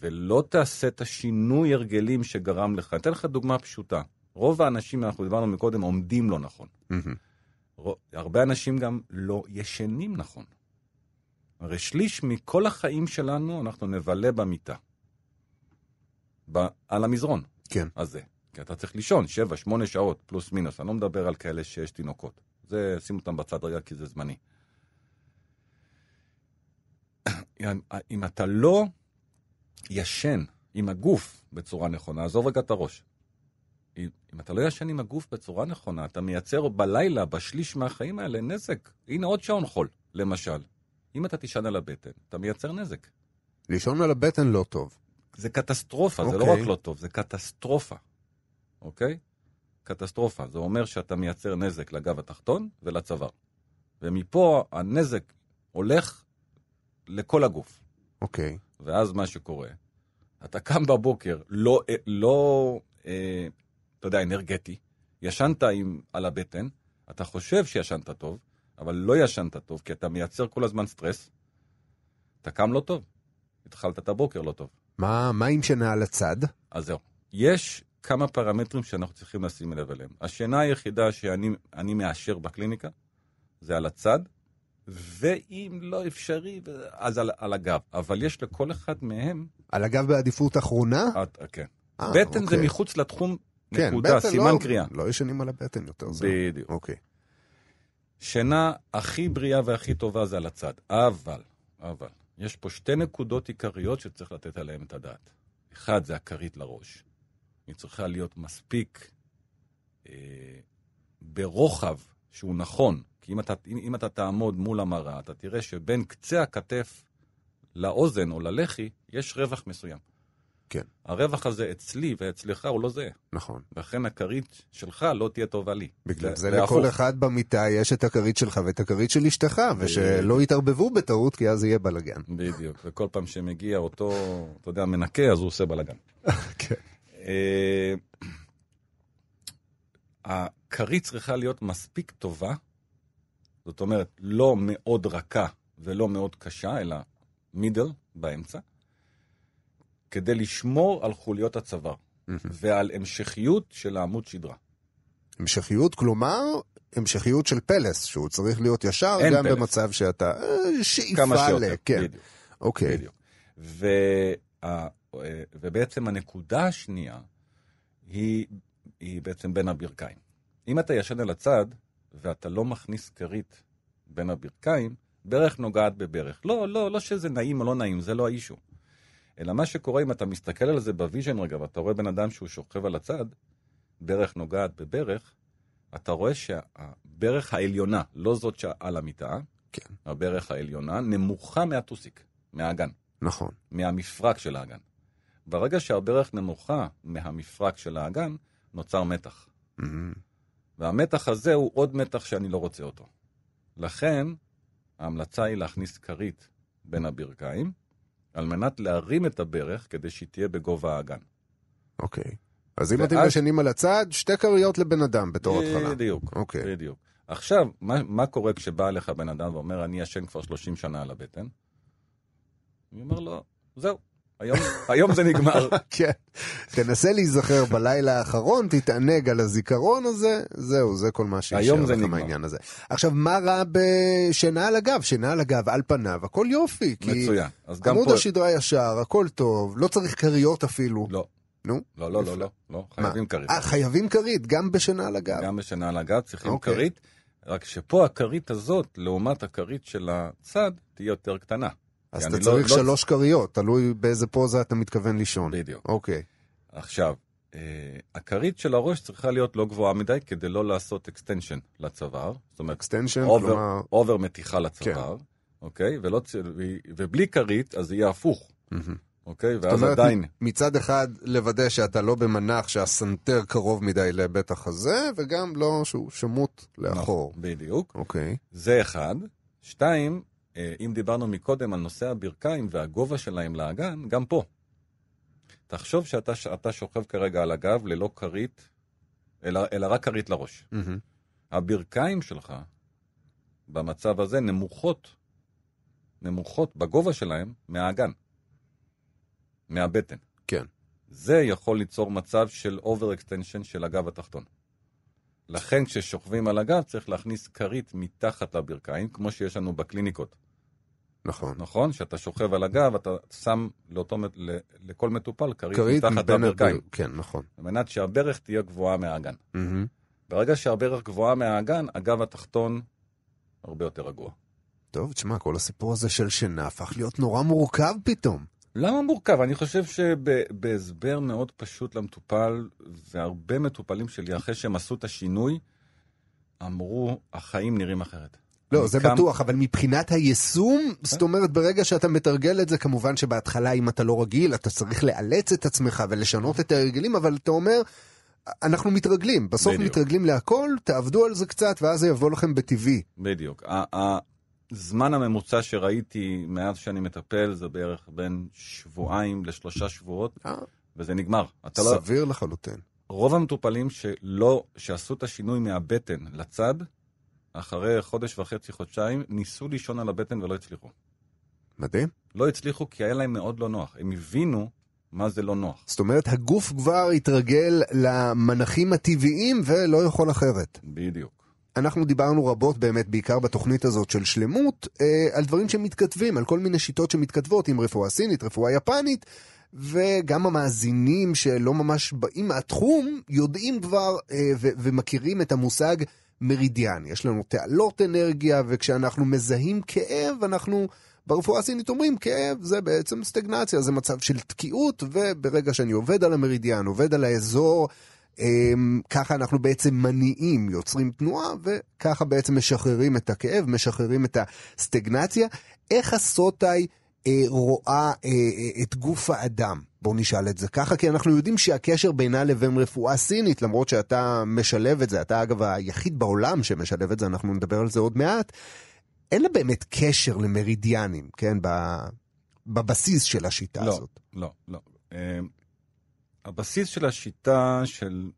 ולא תעשה את השינוי הרגלים שגרם לך, אני אתן לך דוגמה פשוטה. רוב האנשים, אנחנו דיברנו מקודם, עומדים לא נכון. Mm-hmm. הרבה אנשים גם לא ישנים נכון. הרי שליש מכל החיים שלנו אנחנו נבלה במיטה. ב- על המזרון. כן. הזה. כי אתה צריך לישון 7-8 שעות פלוס מינוס. אני לא מדבר על כאלה שיש תינוקות. זה, שים אותם בצד רגע כי זה זמני. אם אתה לא ישן עם הגוף בצורה נכונה, עזוב רגע את הראש. אם אתה לא ישן עם הגוף בצורה נכונה, אתה מייצר בלילה, בשליש מהחיים האלה, נזק. הנה עוד שעון חול, למשל. אם אתה תישן על הבטן, אתה מייצר נזק. לישון על הבטן לא טוב. זה קטסטרופה, okay. זה לא אוקיי. רק לא טוב, זה קטסטרופה. אוקיי? קטסטרופה. זה אומר שאתה מייצר נזק לגב התחתון ולצוואר. ומפה הנזק הולך לכל הגוף. אוקיי. Okay. ואז מה שקורה, אתה קם בבוקר לא, לא אה, אתה יודע, אנרגטי, ישנת עם, על הבטן, אתה חושב שישנת טוב, אבל לא ישנת טוב, כי אתה מייצר כל הזמן סטרס, אתה קם לא טוב. התחלת את הבוקר לא טוב. מה, מה עם שינה על הצד? אז זהו. יש כמה פרמטרים שאנחנו צריכים לשים לב אליהם. השינה היחידה שאני מאשר בקליניקה זה על הצד, ואם לא אפשרי, אז על, על הגב. אבל יש לכל אחד מהם... על הגב בעדיפות אחרונה? את, כן. 아, בטן אוקיי. זה מחוץ לתחום, כן, נקודה, סימן לא, קריאה. לא ישנים על הבטן יותר. בדיוק. אוקיי. שינה הכי בריאה והכי טובה זה על הצד. אבל, אבל, יש פה שתי נקודות עיקריות שצריך לתת עליהן את הדעת. אחד, זה הכרית לראש. היא צריכה להיות מספיק אה, ברוחב שהוא נכון. כי אם אתה, אם, אם אתה תעמוד מול המראה, אתה תראה שבין קצה הכתף לאוזן או ללחי, יש רווח מסוים. כן. הרווח הזה אצלי ואצלך הוא לא זהה. נכון. לכן הכרית שלך לא תהיה טובה לי. בגלל זה לכל אחד במיטה יש את הכרית שלך ואת הכרית של אשתך, ושלא יתערבבו בטעות, כי אז יהיה בלאגן. בדיוק, וכל פעם שמגיע אותו, אתה יודע, מנקה, אז הוא עושה בלאגן. כן. אה, הכרית צריכה להיות מספיק טובה, זאת אומרת, לא מאוד רכה ולא מאוד קשה, אלא מידל, באמצע, כדי לשמור על חוליות הצוואר ועל המשכיות של העמוד שדרה. המשכיות, כלומר, המשכיות של פלס, שהוא צריך להיות ישר גם פלס. במצב שאתה אה, שאיפה ל... כמה שיותר, כן. בדיוק. אוקיי. בדיוק. ו... ובעצם הנקודה השנייה היא, היא בעצם בין הברכיים. אם אתה ישן על הצד ואתה לא מכניס כרית בין הברכיים, ברך נוגעת בברך. לא, לא, לא שזה נעים או לא נעים, זה לא ה issue. אלא מה שקורה אם אתה מסתכל על זה ב vision רגע, ואתה רואה בן אדם שהוא שוכב על הצד, ברך נוגעת בברך, אתה רואה שהברך העליונה, לא זאת שעל המיטה, כן. הברך העליונה, נמוכה מהטוסיק, מהאגן. נכון. מהמפרק של האגן. ברגע שהברך נמוכה מהמפרק של האגן, נוצר מתח. Mm-hmm. והמתח הזה הוא עוד מתח שאני לא רוצה אותו. לכן, ההמלצה היא להכניס כרית בין הברכיים, על מנת להרים את הברך כדי שהיא תהיה בגובה האגן. אוקיי. אז אם אתם ישנים על הצד, שתי כריות לבן אדם בתור התחלה. בדיוק, אוקיי. בדיוק. עכשיו, מה, מה קורה כשבא אליך בן אדם ואומר, אני ישן כבר 30 שנה על הבטן? אני אומר לו, זהו, היום, היום זה נגמר. כן. תנסה להיזכר בלילה האחרון, תתענג על הזיכרון הזה, זהו, זה כל מה שישאר לך מהעניין הזה. עכשיו, מה רע בשינה על הגב? שינה על הגב, על פניו, הכל יופי. מצוין. אז גם עמוד פה... השדרה ישר, הכל טוב, לא צריך כריות אפילו. לא. נו? לא, לא, לא, לא, לא, חייבים כרית. אה, חייבים כרית, גם בשינה על הגב. גם בשינה על הגב צריכים okay. כרית, רק שפה הכרית הזאת, לעומת הכרית של הצד, תהיה יותר קטנה. אז אתה צריך לא, שלוש כריות, תלוי באיזה פוזה אתה מתכוון לישון. בדיוק. אוקיי. עכשיו, אה, הכרית של הראש צריכה להיות לא גבוהה מדי כדי לא לעשות extension לצוואר. זאת אומרת, extension, כלומר... over מתיחה לצוואר, כן. אוקיי? ולא, ו, ובלי כרית, אז יהיה הפוך. Mm-hmm. אוקיי? זאת אומרת, עדיין... מצד אחד, לוודא שאתה לא במנח שהסנטר קרוב מדי לבית החזה, וגם לא שהוא שמוט לאחור. נכון, בדיוק. אוקיי. זה אחד. שתיים, אם דיברנו מקודם על נושא הברכיים והגובה שלהם לאגן, גם פה. תחשוב שאתה שוכב כרגע על הגב ללא כרית, אלא, אלא רק כרית לראש. Mm-hmm. הברכיים שלך, במצב הזה, נמוכות, נמוכות בגובה שלהם מהאגן, מהבטן. כן. זה יכול ליצור מצב של over extension של הגב התחתון. לכן כששוכבים על הגב צריך להכניס כרית מתחת לברכיים, כמו שיש לנו בקליניקות. נכון. נכון? שאתה שוכב על הגב, אתה שם לאותו, לכל מטופל כרית מתחת לברכיים. כן, נכון. על מנת שהברך תהיה גבוהה מהאגן. Mm-hmm. ברגע שהברך גבוהה מהאגן, הגב התחתון הרבה יותר רגוע. טוב, תשמע, כל הסיפור הזה של שינה הפך להיות נורא מורכב פתאום. למה מורכב? אני חושב שבהסבר מאוד פשוט למטופל, והרבה מטופלים שלי, אחרי שהם עשו את השינוי, אמרו, החיים נראים אחרת. לא, זה קם... בטוח, אבל מבחינת היישום, זאת אומרת, ברגע שאתה מתרגל את זה, כמובן שבהתחלה, אם אתה לא רגיל, אתה צריך לאלץ את עצמך ולשנות את ההרגלים, אבל אתה אומר, אנחנו מתרגלים, בסוף בדיוק. מתרגלים להכל, תעבדו על זה קצת, ואז זה יבוא לכם בטבעי. בדיוק. הזמן הממוצע שראיתי מאז שאני מטפל זה בערך בין שבועיים לשלושה שבועות, אה. וזה נגמר. סביר לא... לחלוטין. רוב המטופלים שלא, שעשו את השינוי מהבטן לצד, אחרי חודש וחצי, חודשיים, ניסו לישון על הבטן ולא הצליחו. מדהים. לא הצליחו כי היה להם מאוד לא נוח. הם הבינו מה זה לא נוח. זאת אומרת, הגוף כבר התרגל למנחים הטבעיים ולא יכול אחרת. בדיוק. אנחנו דיברנו רבות באמת, בעיקר בתוכנית הזאת של שלמות, אה, על דברים שמתכתבים, על כל מיני שיטות שמתכתבות עם רפואה סינית, רפואה יפנית, וגם המאזינים שלא ממש באים מהתחום, יודעים כבר אה, ו- ומכירים את המושג מרידיאן. יש לנו תעלות אנרגיה, וכשאנחנו מזהים כאב, אנחנו... ברפואה הסינית אומרים כאב זה בעצם סטגנציה, זה מצב של תקיעות, וברגע שאני עובד על המרידיאן, עובד על האזור, אמ, ככה אנחנו בעצם מניעים, יוצרים תנועה, וככה בעצם משחררים את הכאב, משחררים את הסטגנציה. איך הסוטאי אה, רואה אה, אה, את גוף האדם? בואו נשאל את זה ככה, כי אנחנו יודעים שהקשר בינה לבין רפואה סינית, למרות שאתה משלב את זה, אתה אגב היחיד בעולם שמשלב את זה, אנחנו נדבר על זה עוד מעט, אין לה באמת קשר למרידיאנים, כן? בבסיס של השיטה לא, הזאת. לא, לא. Uh, הבסיס של השיטה של,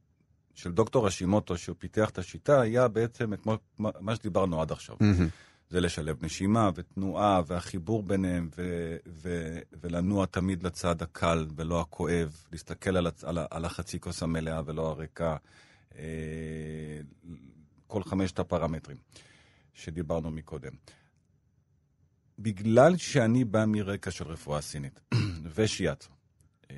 של דוקטור אשימוטו, שהוא פיתח את השיטה, היה בעצם את מה, מה שדיברנו עד עכשיו. Mm-hmm. זה לשלב נשימה ותנועה והחיבור ביניהם, ו, ו, ולנוע תמיד לצד הקל ולא הכואב, להסתכל על, הצ, על, על החצי כוס המלאה ולא הריקה, uh, כל חמשת הפרמטרים. שדיברנו מקודם. בגלל שאני בא מרקע של רפואה סינית ושיאצו, אה,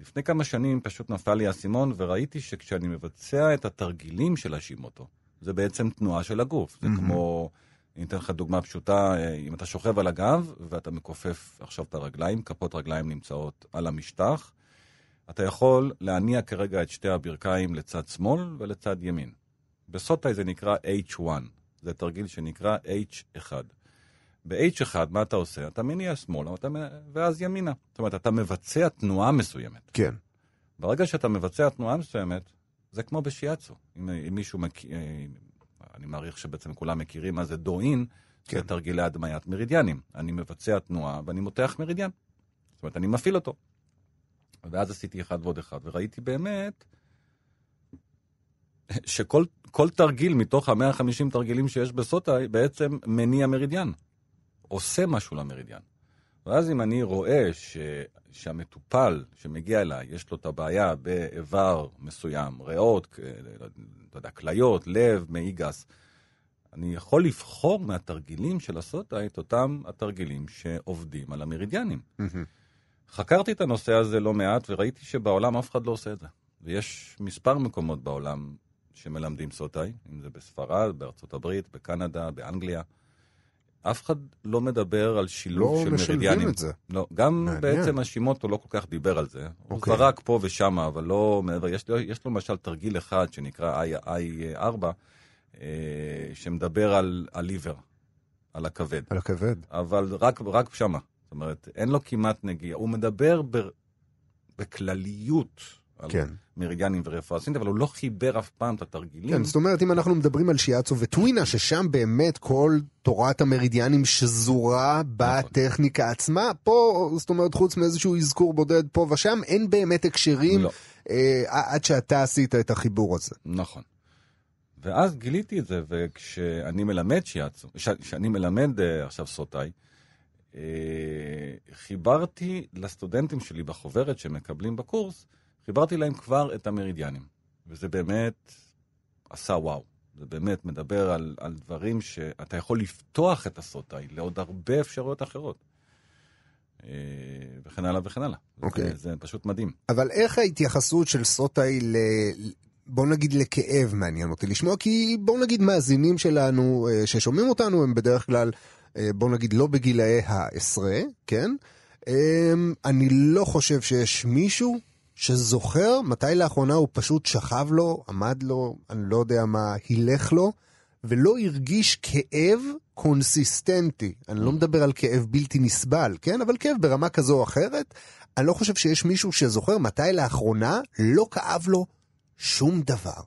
לפני כמה שנים פשוט נפל לי האסימון וראיתי שכשאני מבצע את התרגילים של השימוטו, זה בעצם תנועה של הגוף. זה כמו, אני אתן לך דוגמה פשוטה, אה, אם אתה שוכב על הגב ואתה מכופף עכשיו את הרגליים, כפות רגליים נמצאות על המשטח, אתה יכול להניע כרגע את שתי הברכיים לצד שמאל ולצד ימין. בסוטאי זה נקרא H1, זה תרגיל שנקרא H1. ב-H1, מה אתה עושה? אתה מניע שמאלה אתה... ואז ימינה. זאת אומרת, אתה מבצע תנועה מסוימת. כן. ברגע שאתה מבצע תנועה מסוימת, זה כמו בשיאצו. אם, אם מישהו מכיר, אה, אני מעריך שבעצם כולם מכירים מה זה דואין, כן. זה תרגילי הדמיית מרידיאנים. אני מבצע תנועה ואני מותח מרידיאן. זאת אומרת, אני מפעיל אותו. ואז עשיתי אחד ועוד אחד, וראיתי באמת שכל תרגיל מתוך ה-150 תרגילים שיש בסוטה בעצם מניע מרידיאן, עושה משהו למרידיאן. ואז אם אני רואה ש... שהמטופל שמגיע אליי, יש לו את הבעיה באיבר מסוים, ריאות, אתה יודע, כליות, לב, מעי גס, אני יכול לבחור מהתרגילים של הסוטה את אותם התרגילים שעובדים על המרידיאנים. חקרתי את הנושא הזה לא מעט וראיתי שבעולם אף אחד לא עושה את זה. ויש מספר מקומות בעולם שמלמדים סוטאי, אם זה בספרד, בארצות הברית, בקנדה, באנגליה. אף אחד לא מדבר על שילוב לא של מרידיאנים. לא משלבים את זה. לא, גם מעניין. בעצם השימוטו לא כל כך דיבר על זה. הוא אוקיי. זרק פה ושם, אבל לא מעבר. יש, יש לו למשל תרגיל אחד שנקרא I4, אה, שמדבר על הליבר, על הכבד. על הכבד. אבל רק, רק שמה. זאת אומרת, אין לו כמעט נגיעה. הוא מדבר ב, בכלליות כן. מרידיאנים ורפואה סינית, אבל הוא לא חיבר אף פעם את התרגילים. כן, זאת אומרת, אם אנחנו מדברים על שיאצו וטווינה, ששם באמת כל תורת המרידיאנים שזורה בטכניקה נכון. עצמה, פה, זאת אומרת, חוץ מאיזשהו אזכור בודד פה ושם, אין באמת הקשרים לא. אה, עד שאתה עשית את החיבור הזה. נכון. ואז גיליתי את זה, וכשאני מלמד שיאצו, כשאני מלמד uh, עכשיו סוטאי, uh, חיברתי לסטודנטים שלי בחוברת שמקבלים בקורס, חיברתי להם כבר את המרידיאנים, וזה באמת עשה וואו. זה באמת מדבר על, על דברים שאתה יכול לפתוח את הסוטאי לעוד הרבה אפשרויות אחרות. אה, וכן הלאה וכן הלאה. אוקיי. זה, זה פשוט מדהים. אבל איך ההתייחסות של סוטאי ל... בוא נגיד לכאב מעניין אותי לשמוע, כי בוא נגיד מאזינים שלנו אה, ששומעים אותנו הם בדרך כלל, אה, בוא נגיד לא בגילאי העשרה, כן? אני לא חושב שיש מישהו שזוכר מתי לאחרונה הוא פשוט שכב לו, עמד לו, אני לא יודע מה, הילך לו, ולא הרגיש כאב קונסיסטנטי. אני לא מדבר על כאב בלתי נסבל, כן? אבל כאב ברמה כזו או אחרת. אני לא חושב שיש מישהו שזוכר מתי לאחרונה לא כאב לו שום דבר.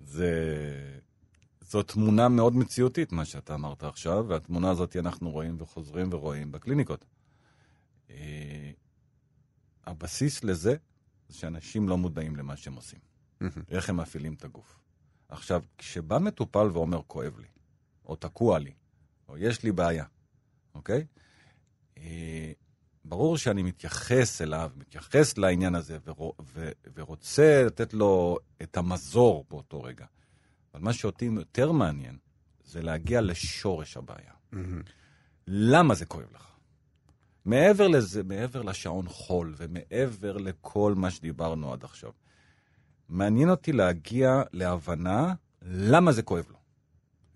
זה... זו תמונה מאוד מציאותית, מה שאתה אמרת עכשיו, והתמונה הזאת אנחנו רואים וחוזרים ורואים בקליניקות. הבסיס לזה זה שאנשים לא מודעים למה שהם עושים. איך הם מפעילים את הגוף. עכשיו, כשבא מטופל ואומר כואב לי, או תקוע לי, או יש לי בעיה, אוקיי? אה, ברור שאני מתייחס אליו, מתייחס לעניין הזה, ור, ו, ורוצה לתת לו את המזור באותו רגע. אבל מה שאותי יותר מעניין, זה להגיע לשורש הבעיה. Mm-hmm. למה זה כואב לך? מעבר לזה, מעבר לשעון חול ומעבר לכל מה שדיברנו עד עכשיו, מעניין אותי להגיע להבנה למה זה כואב לו.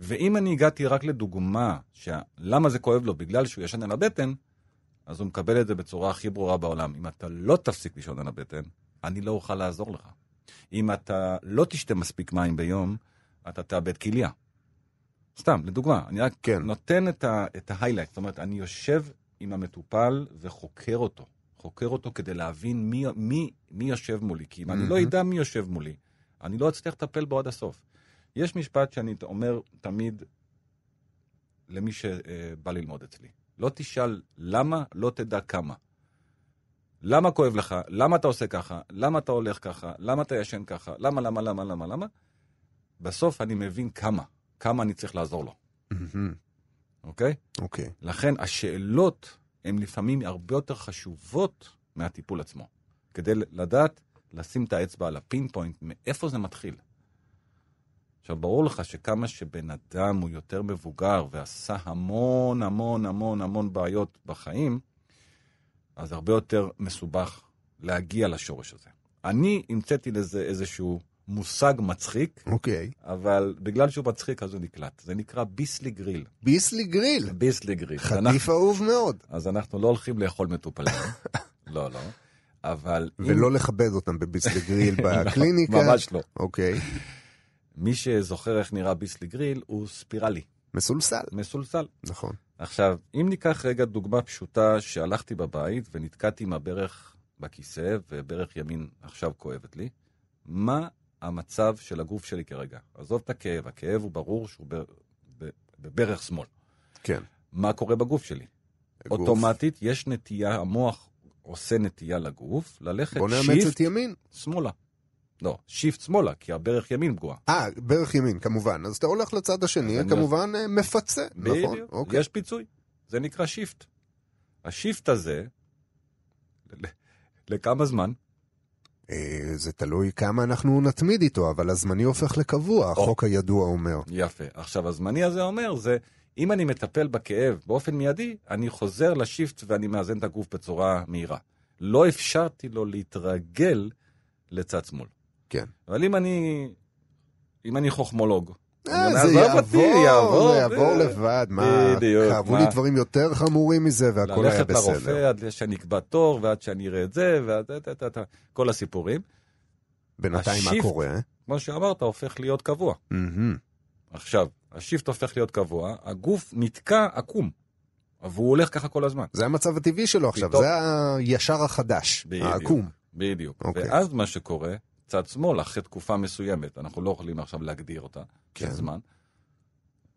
ואם אני הגעתי רק לדוגמה שלמה זה כואב לו בגלל שהוא ישן על הבטן, אז הוא מקבל את זה בצורה הכי ברורה בעולם. אם אתה לא תפסיק לישון על הבטן, אני לא אוכל לעזור לך. אם אתה לא תשתה מספיק מים ביום, אתה תאבד כליה. סתם, לדוגמה, אני רק כן. נותן את ההיילייט, זאת אומרת, אני יושב עם המטופל וחוקר אותו. חוקר אותו כדי להבין מי, מי, מי יושב מולי. כי אם אני לא אדע מי יושב מולי, אני לא אצליח לטפל בו עד הסוף. יש משפט שאני אומר תמיד למי שבא ללמוד אצלי. לא תשאל למה, לא תדע כמה. למה כואב לך? למה אתה עושה ככה? למה אתה הולך ככה? למה אתה ישן ככה? למה, למה, למה, למה, למה? בסוף אני מבין כמה. כמה אני צריך לעזור לו. אוקיי? אוקיי. לכן השאלות הן לפעמים הרבה יותר חשובות מהטיפול עצמו. כדי לדעת, לשים את האצבע על הפין פוינט, מאיפה זה מתחיל. עכשיו, ברור לך שכמה שבן אדם הוא יותר מבוגר ועשה המון המון המון המון בעיות בחיים, אז הרבה יותר מסובך להגיע לשורש הזה. אני המצאתי לזה איזשהו מושג מצחיק, אוקיי. אבל בגלל שהוא מצחיק אז הוא נקלט. זה נקרא ביסלי גריל. ביסלי גריל. ביסלי גריל. חטיף אהוב מאוד. אז אנחנו לא הולכים לאכול מטופלים. לא, לא. אבל... ולא אם... לכבד אותם בביסלי גריל בקליניקה. ממש לא. אוקיי. מי שזוכר איך נראה ביסלי גריל הוא ספירלי. מסולסל. מסולסל. נכון. עכשיו, אם ניקח רגע דוגמה פשוטה שהלכתי בבית ונתקעתי עם הברך בכיסא וברך ימין עכשיו כואבת לי, מה המצב של הגוף שלי כרגע? עזוב את הכאב, הכאב הוא ברור שהוא בברך שמאל. כן. מה קורה בגוף שלי? הגוף. אוטומטית יש נטייה, המוח עושה נטייה לגוף, ללכת shift... בוא נאמץ את ימין. שמאלה. לא, shift שמאלה, כי הברך ימין פגועה. אה, ברך ימין, כמובן. אז אתה הולך לצד השני, כמובן אני... מפצה, בדיוק, נכון? אוקיי. יש פיצוי. זה נקרא shift. ה shift הזה, לכמה זמן? זה תלוי כמה אנחנו נתמיד איתו, אבל הזמני הופך לקבוע, החוק הידוע אומר. יפה. עכשיו, הזמני הזה אומר, זה אם אני מטפל בכאב באופן מיידי, אני חוזר לשיפט ואני מאזן את הגוף בצורה מהירה. לא אפשרתי לו להתרגל לצד שמאל. כן. אבל אם אני, אם אני חוכמולוג, אה, זה יעבור, זה יעבור לבד, מה, כאבו לי דברים יותר חמורים מזה והכל היה בסדר. ללכת לרופא עד שאני אקבע תור ועד שאני אראה את זה, וכל הסיפורים. בינתיים מה קורה? כמו שאמרת, הופך להיות קבוע. עכשיו, ה shift הופך להיות קבוע, הגוף נתקע עקום. והוא הולך ככה כל הזמן. זה המצב הטבעי שלו עכשיו, זה הישר החדש, העקום. בדיוק. ואז מה שקורה, צד שמאל, אחרי תקופה מסוימת, אנחנו לא יכולים עכשיו להגדיר אותה, כן. זמן,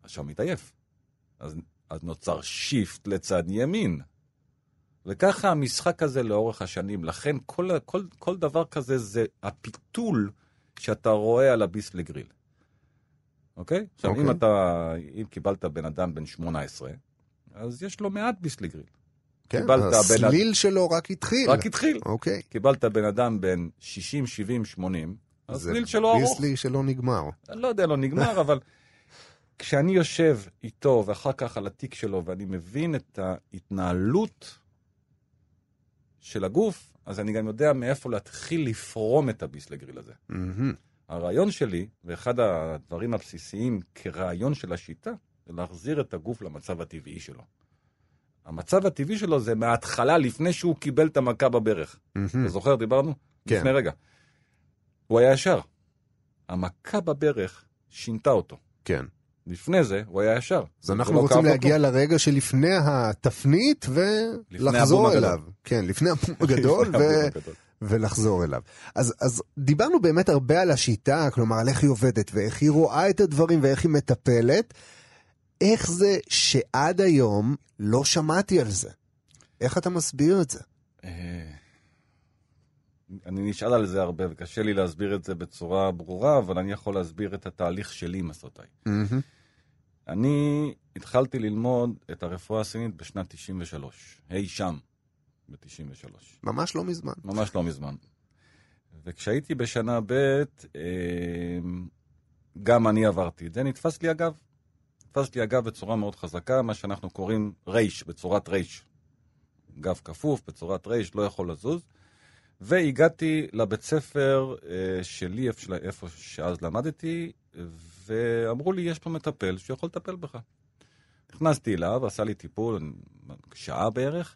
עכשיו מתעייף. אז, אז נוצר shift לצד ימין. וככה המשחק הזה לאורך השנים. לכן כל, כל, כל דבר כזה זה הפיתול שאתה רואה על הביס לגריל. אוקיי? עכשיו, אוקיי. אם אתה, אם קיבלת בן אדם בן 18, אז יש לו מעט ביס לגריל. כן, הסליל בן... שלו רק התחיל. רק התחיל. אוקיי. קיבלת בן אדם בן 60, 70, 80, הסליל שלו ארוך. זה ביסלי שלא נגמר. אני לא יודע, לא נגמר, אבל כשאני יושב איתו ואחר כך על התיק שלו ואני מבין את ההתנהלות של הגוף, אז אני גם יודע מאיפה להתחיל לפרום את הביסלגריל הזה. הרעיון שלי, ואחד הדברים הבסיסיים כרעיון של השיטה, זה להחזיר את הגוף למצב הטבעי שלו. המצב הטבעי שלו זה מההתחלה, לפני שהוא קיבל את המכה בברך. אתה זוכר, דיברנו? כן. לפני רגע. הוא היה ישר. המכה בברך שינתה אותו. כן. לפני זה, הוא היה ישר. אז אנחנו רוצים להגיע אותו. לרגע שלפני התפנית ולחזור אליו. כן, לפני הבום הגדול, ו... ולחזור אליו. אז, אז דיברנו באמת הרבה על השיטה, כלומר על איך היא עובדת ואיך היא רואה את הדברים ואיך היא מטפלת. איך זה שעד היום לא שמעתי על זה? איך אתה מסביר את זה? אני נשאל על זה הרבה, וקשה לי להסביר את זה בצורה ברורה, אבל אני יכול להסביר את התהליך שלי עם הסרטאי. Mm-hmm. אני התחלתי ללמוד את הרפואה הסינית בשנת 93, אי שם. ב-93. ממש לא מזמן. ממש לא מזמן. וכשהייתי בשנה ב', אה, גם אני עברתי את זה. נתפס לי הגב. נתפס לי הגב בצורה מאוד חזקה, מה שאנחנו קוראים רייש, בצורת רייש. גב כפוף, בצורת רייש, לא יכול לזוז. והגעתי לבית ספר אה, שלי, איפה, איפה שאז למדתי, ואמרו לי, יש פה מטפל שיכול לטפל בך. נכנסתי אליו, עשה לי טיפול, שעה בערך,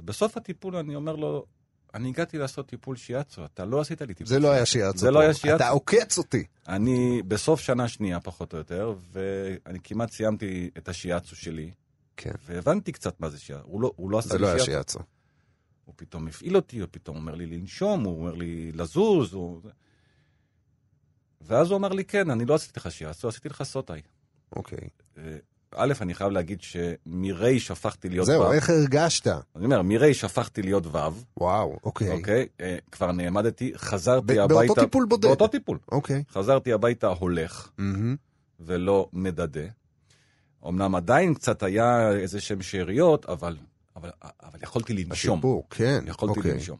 ובסוף הטיפול אני אומר לו, אני הגעתי לעשות טיפול שיאצו, אתה לא עשית לי טיפול זה לא היה שיאצו. זה לא היה שיאצו. אתה עוקץ אותי. אני בסוף שנה שנייה, פחות או יותר, ואני כמעט סיימתי את השיאצו שלי, כן. והבנתי קצת מה זה שיאצו. הוא לא, הוא לא עשה זה לי לא היה שיאצו. שיאצו. הוא פתאום הפעיל אותי, הוא פתאום אומר לי לנשום, הוא אומר לי לזוז, הוא... ואז הוא אמר לי, כן, אני לא עשיתי לך שיאצו, עשיתי לך סוטאי. אוקיי. אה, א', אני חייב להגיד שמרייש הפכתי להיות זהו, ו'. איך הרגשת? אני אומר, מרייש הפכתי להיות ו', וואו, אוקיי. אוקיי? אה, כבר נעמדתי, חזרתי ב- הביתה... באותו טיפול בודד. באותו טיפול. אוקיי. חזרתי הביתה הולך, מהמם. ולא מדדה. אמנם עדיין קצת היה איזה שהם שאריות, אבל, אבל, אבל יכולתי לנשום. השיפור, כן. יכולתי אוקיי. לנשום.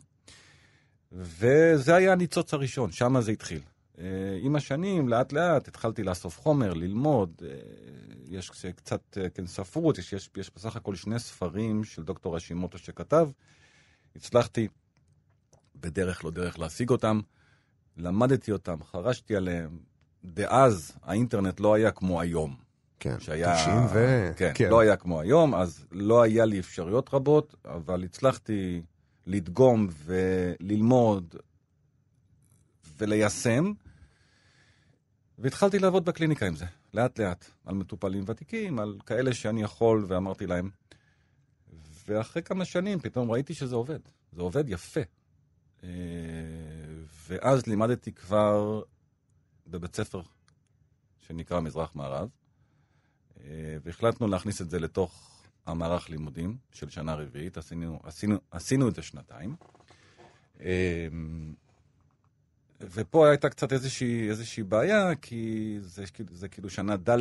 וזה היה הניצוץ הראשון, שם זה התחיל. אה, עם השנים, לאט לאט, התחלתי לאסוף חומר, ללמוד. יש קצת אה, כן ספרות, יש, יש, יש בסך הכל שני ספרים של דוקטור אשימוטו שכתב. הצלחתי בדרך לא דרך להשיג אותם, למדתי אותם, חרשתי עליהם. דאז האינטרנט לא היה כמו היום. כן. שהיה... 90 ו... כן, לא היה כמו היום, אז לא היה לי אפשרויות רבות, אבל הצלחתי לדגום וללמוד וליישם, והתחלתי לעבוד בקליניקה עם זה, לאט-לאט, על מטופלים ותיקים, על כאלה שאני יכול, ואמרתי להם. ואחרי כמה שנים פתאום ראיתי שזה עובד, זה עובד יפה. אה, ואז לימדתי כבר בבית ספר שנקרא מזרח מערב, אה, והחלטנו להכניס את זה לתוך המערך לימודים של שנה רביעית, עשינו, עשינו, עשינו את זה שנתיים. אה, ופה הייתה קצת איזושהי, איזושהי בעיה, כי זה, זה כאילו שנה ד'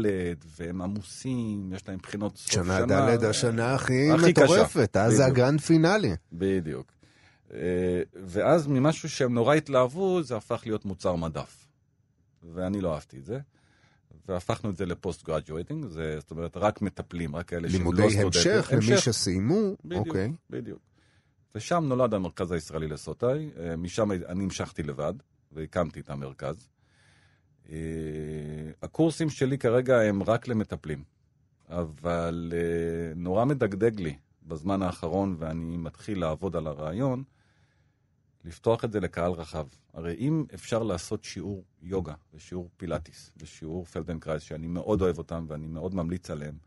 והם עמוסים, יש להם בחינות סוף שנה. שנה ד' השנה הכי הכי קשה. מטורפת, אז זה. ה grand finale. בדיוק. אה, ואז ממשהו שהם נורא התלהבו, זה הפך להיות מוצר מדף. ואני לא אהבתי את זה. והפכנו את זה ל post graduating, זאת אומרת, רק מטפלים, רק כאלה שהם לא לימודי סטודנטים. המשך למי שסיימו, בדיוק, אוקיי. בדיוק. ושם נולד המרכז הישראלי לסוטאי, אה, משם אני המשכתי לבד, והקמתי את המרכז. אה, הקורסים שלי כרגע הם רק למטפלים, אבל אה, נורא מדגדג לי בזמן האחרון, ואני מתחיל לעבוד על הרעיון, לפתוח את זה לקהל רחב. הרי אם אפשר לעשות שיעור יוגה ושיעור פילאטיס ושיעור פלדנקרייס, שאני מאוד אוהב אותם ואני מאוד ממליץ עליהם,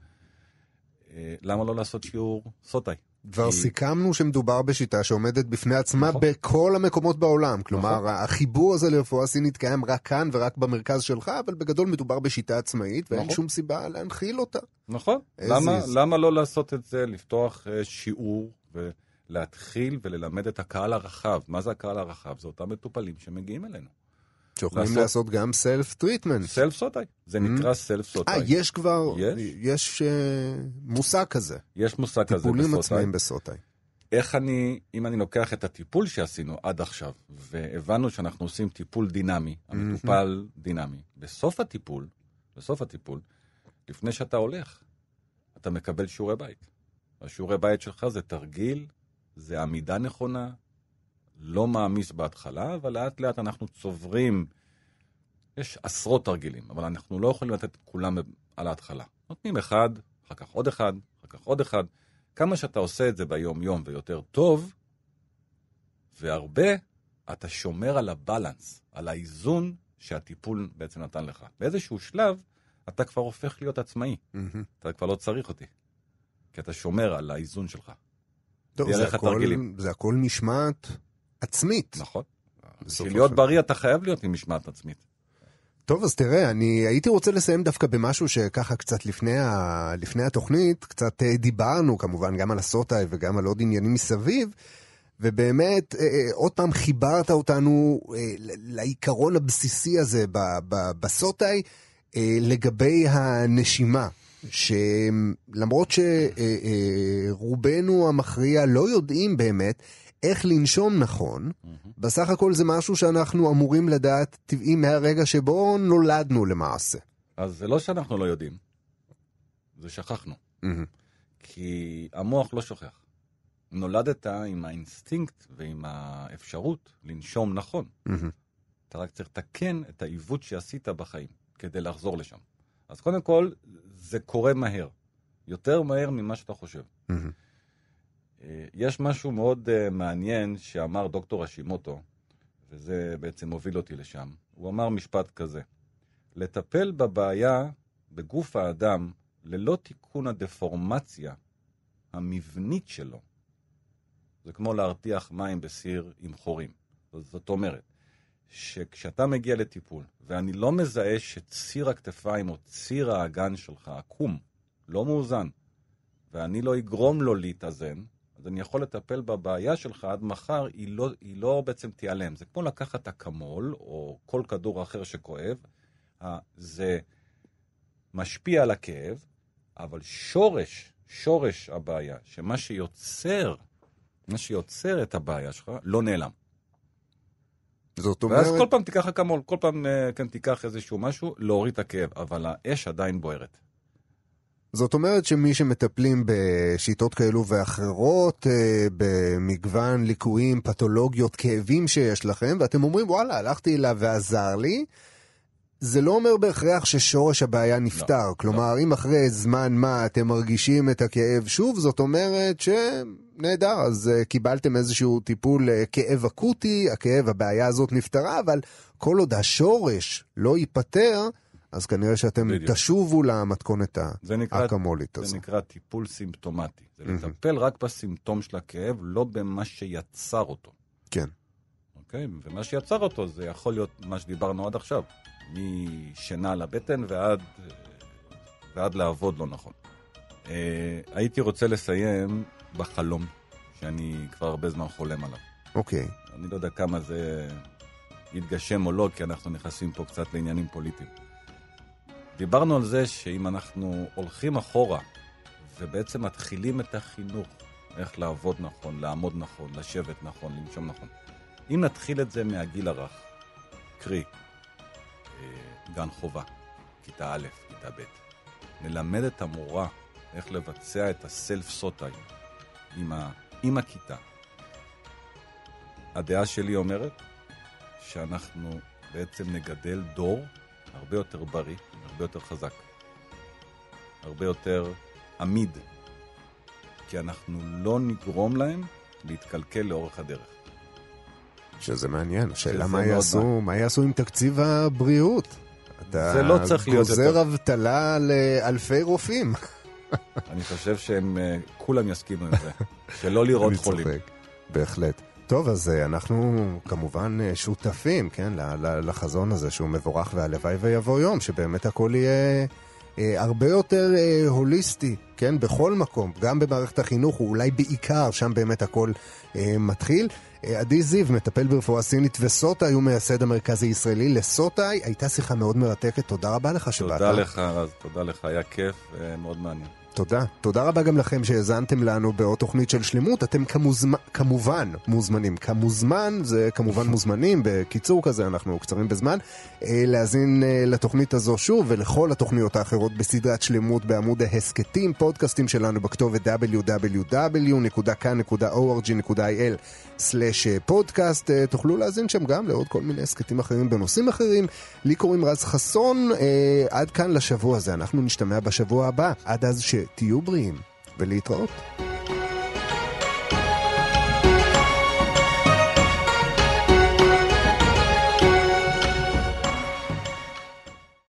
אה, למה לא לעשות שיעור סוטאי? כבר סיכמנו שמדובר בשיטה שעומדת בפני עצמה נכון. בכל המקומות בעולם. כלומר, נכון. החיבור הזה לרפואה סינית קיים רק כאן ורק במרכז שלך, אבל בגדול מדובר בשיטה עצמאית, ואין נכון. שום סיבה להנחיל אותה. נכון. למה. למה לא לעשות את זה, לפתוח אה, שיעור ולהתחיל וללמד את הקהל הרחב? מה זה הקהל הרחב? זה אותם מטופלים שמגיעים אלינו. שיכולים לעשות- לעשות גם self treatment. self סוטאי. זה נקרא self אה, סוטאי. יש כבר, יש? יש אה, מושג כזה, יש מושג כזה טיפולים בסוטאי. עצמאיים בסוטאי. איך אני, אם אני לוקח את הטיפול שעשינו עד עכשיו, והבנו שאנחנו עושים טיפול דינמי, המטופל דינמי, בסוף הטיפול, בסוף הטיפול, לפני שאתה הולך, אתה מקבל שיעורי בית. השיעורי בית שלך זה תרגיל, זה עמידה נכונה, לא מעמיס בהתחלה, אבל לאט לאט אנחנו צוברים, יש עשרות תרגילים, אבל אנחנו לא יכולים לתת כולם על ההתחלה. נותנים אחד, אחר כך עוד אחד, אחר כך עוד אחד. כמה שאתה עושה את זה ביום-יום ויותר טוב, והרבה, אתה שומר על הבלנס, על האיזון שהטיפול בעצם נתן לך. באיזשהו שלב, אתה כבר הופך להיות עצמאי. מהמם. אתה כבר לא צריך אותי. כי אתה שומר על האיזון שלך. טוב, זה הכל-. זה הכל משמעת עצמית. נכון? בשביל להיות דבר. בריא אתה חייב להיות עם משמעת עצמית. טוב, אז תראה, אני הייתי רוצה לסיים דווקא במשהו שככה קצת לפני, ה... לפני התוכנית, קצת אה, דיברנו כמובן גם על הסוטאי וגם על עוד עניינים מסביב, ובאמת, אה, אה, עוד פעם חיברת אותנו אה, לעיקרון הבסיסי הזה ב- ב- בסוטאי אה, לגבי הנשימה. שלמרות שרובנו המכריע לא יודעים באמת איך לנשום נכון, בסך הכל זה משהו שאנחנו אמורים לדעת טבעי מהרגע שבו נולדנו למעשה. אז זה לא שאנחנו לא יודעים, זה שכחנו. כי המוח לא שוכח. נולדת עם האינסטינקט ועם האפשרות לנשום נכון. אתה רק צריך לתקן את העיוות שעשית בחיים כדי לחזור לשם. אז קודם כל, זה קורה מהר. יותר מהר ממה שאתה חושב. אה, יש משהו מאוד uh, מעניין שאמר דוקטור אשימוטו, וזה בעצם הוביל אותי לשם. הוא אמר משפט כזה: לטפל בבעיה בגוף האדם ללא תיקון הדפורמציה המבנית שלו, זה כמו להרתיח מים בסיר עם חורים. זאת אומרת, שכשאתה מגיע לטיפול, ואני לא מזהה שציר הכתפיים או ציר האגן שלך עקום, לא מאוזן, ואני לא אגרום לו להתאזן, אז אני יכול לטפל בבעיה שלך עד מחר, היא לא, היא לא בעצם תיעלם. זה כמו לקחת אקמול, או כל כדור אחר שכואב, זה משפיע על הכאב, אבל שורש, שורש הבעיה, שמה שיוצר, מה שיוצר את הבעיה שלך, לא נעלם. זאת אומרת... ואז כל פעם תיקח אקמול, כל פעם אה, כן תיקח איזשהו משהו, להוריד את הכאב, אבל האש עדיין בוערת. זאת אומרת שמי שמטפלים בשיטות כאלו ואחרות, אה, במגוון ליקויים, פתולוגיות, כאבים שיש לכם, ואתם אומרים, וואלה, הלכתי אליו ועזר לי, זה לא אומר בהכרח ששורש הבעיה נפתר. לא, כלומר, לא. אם אחרי זמן מה אתם מרגישים את הכאב שוב, זאת אומרת שנהדר, אז uh, קיבלתם איזשהו טיפול uh, כאב אקוטי, הכאב, הבעיה הזאת נפתרה, אבל כל עוד השורש לא ייפתר, אז כנראה שאתם בדיוק. תשובו למתכונת האקמולית הזו. זה נקרא טיפול סימפטומטי. זה mm-hmm. לטפל רק בסימפטום של הכאב, לא במה שיצר אותו. כן. אוקיי? ומה שיצר אותו זה יכול להיות מה שדיברנו עד עכשיו. משינה לבטן ועד, ועד לעבוד לא נכון. אה, הייתי רוצה לסיים בחלום, שאני כבר הרבה זמן חולם עליו. אוקיי. אני לא יודע כמה זה יתגשם או לא, כי אנחנו נכנסים פה קצת לעניינים פוליטיים. דיברנו על זה שאם אנחנו הולכים אחורה ובעצם מתחילים את החינוך, איך לעבוד נכון, לעמוד נכון, לשבת נכון, לנשום נכון, אם נתחיל את זה מהגיל הרך, קרי, אה, גן חובה, כיתה א', כיתה ב', נלמד את המורה איך לבצע את הסלף סוטאי עם, ה... עם הכיתה. הדעה שלי אומרת שאנחנו בעצם נגדל דור הרבה יותר בריא, הרבה יותר חזק, הרבה יותר עמיד, כי אנחנו לא נגרום להם להתקלקל לאורך הדרך. שזה מעניין, השאלה מה יעשו, מה יעשו עם תקציב הבריאות? זה לא צריך להיות יותר. אתה גוזר אבטלה לאלפי רופאים. אני חושב שהם אה, כולם יסכימו עם זה, שלא לראות חולים. בהחלט. טוב, אז אה, אנחנו כמובן אה, שותפים, כן, לחזון הזה שהוא מבורך, והלוואי ויבוא יום שבאמת הכל יהיה אה, הרבה יותר הוליסטי, כן, בכל מקום, גם במערכת החינוך, או אולי בעיקר, שם באמת הכל מתחיל. עדי זיו, מטפל ברפואה סינית, וסוטה, הוא מייסד המרכז הישראלי לסוטאי. הייתה שיחה מאוד מרתקת, תודה רבה לך שבאת. תודה לך, אז תודה לך, היה כיף, מאוד מעניין. תודה. תודה רבה גם לכם שהאזנתם לנו בעוד תוכנית של שלמות. אתם כמוזמ... כמובן מוזמנים. כמוזמן זה כמובן מוזמנים, בקיצור כזה, אנחנו קצרים בזמן. אה, להאזין אה, לתוכנית הזו שוב ולכל התוכניות האחרות בסדרת שלמות בעמוד ההסכתים, פודקאסטים שלנו בכתובת www.kan.org.il/פודקאסט. אה, תוכלו להאזין שם גם לעוד כל מיני הסכתים אחרים בנושאים אחרים. לי קוראים רז חסון. עד כאן לשבוע הזה. אנחנו נשתמע בשבוע הבא. עד אז ש... תהיו בריאים ולהתראות.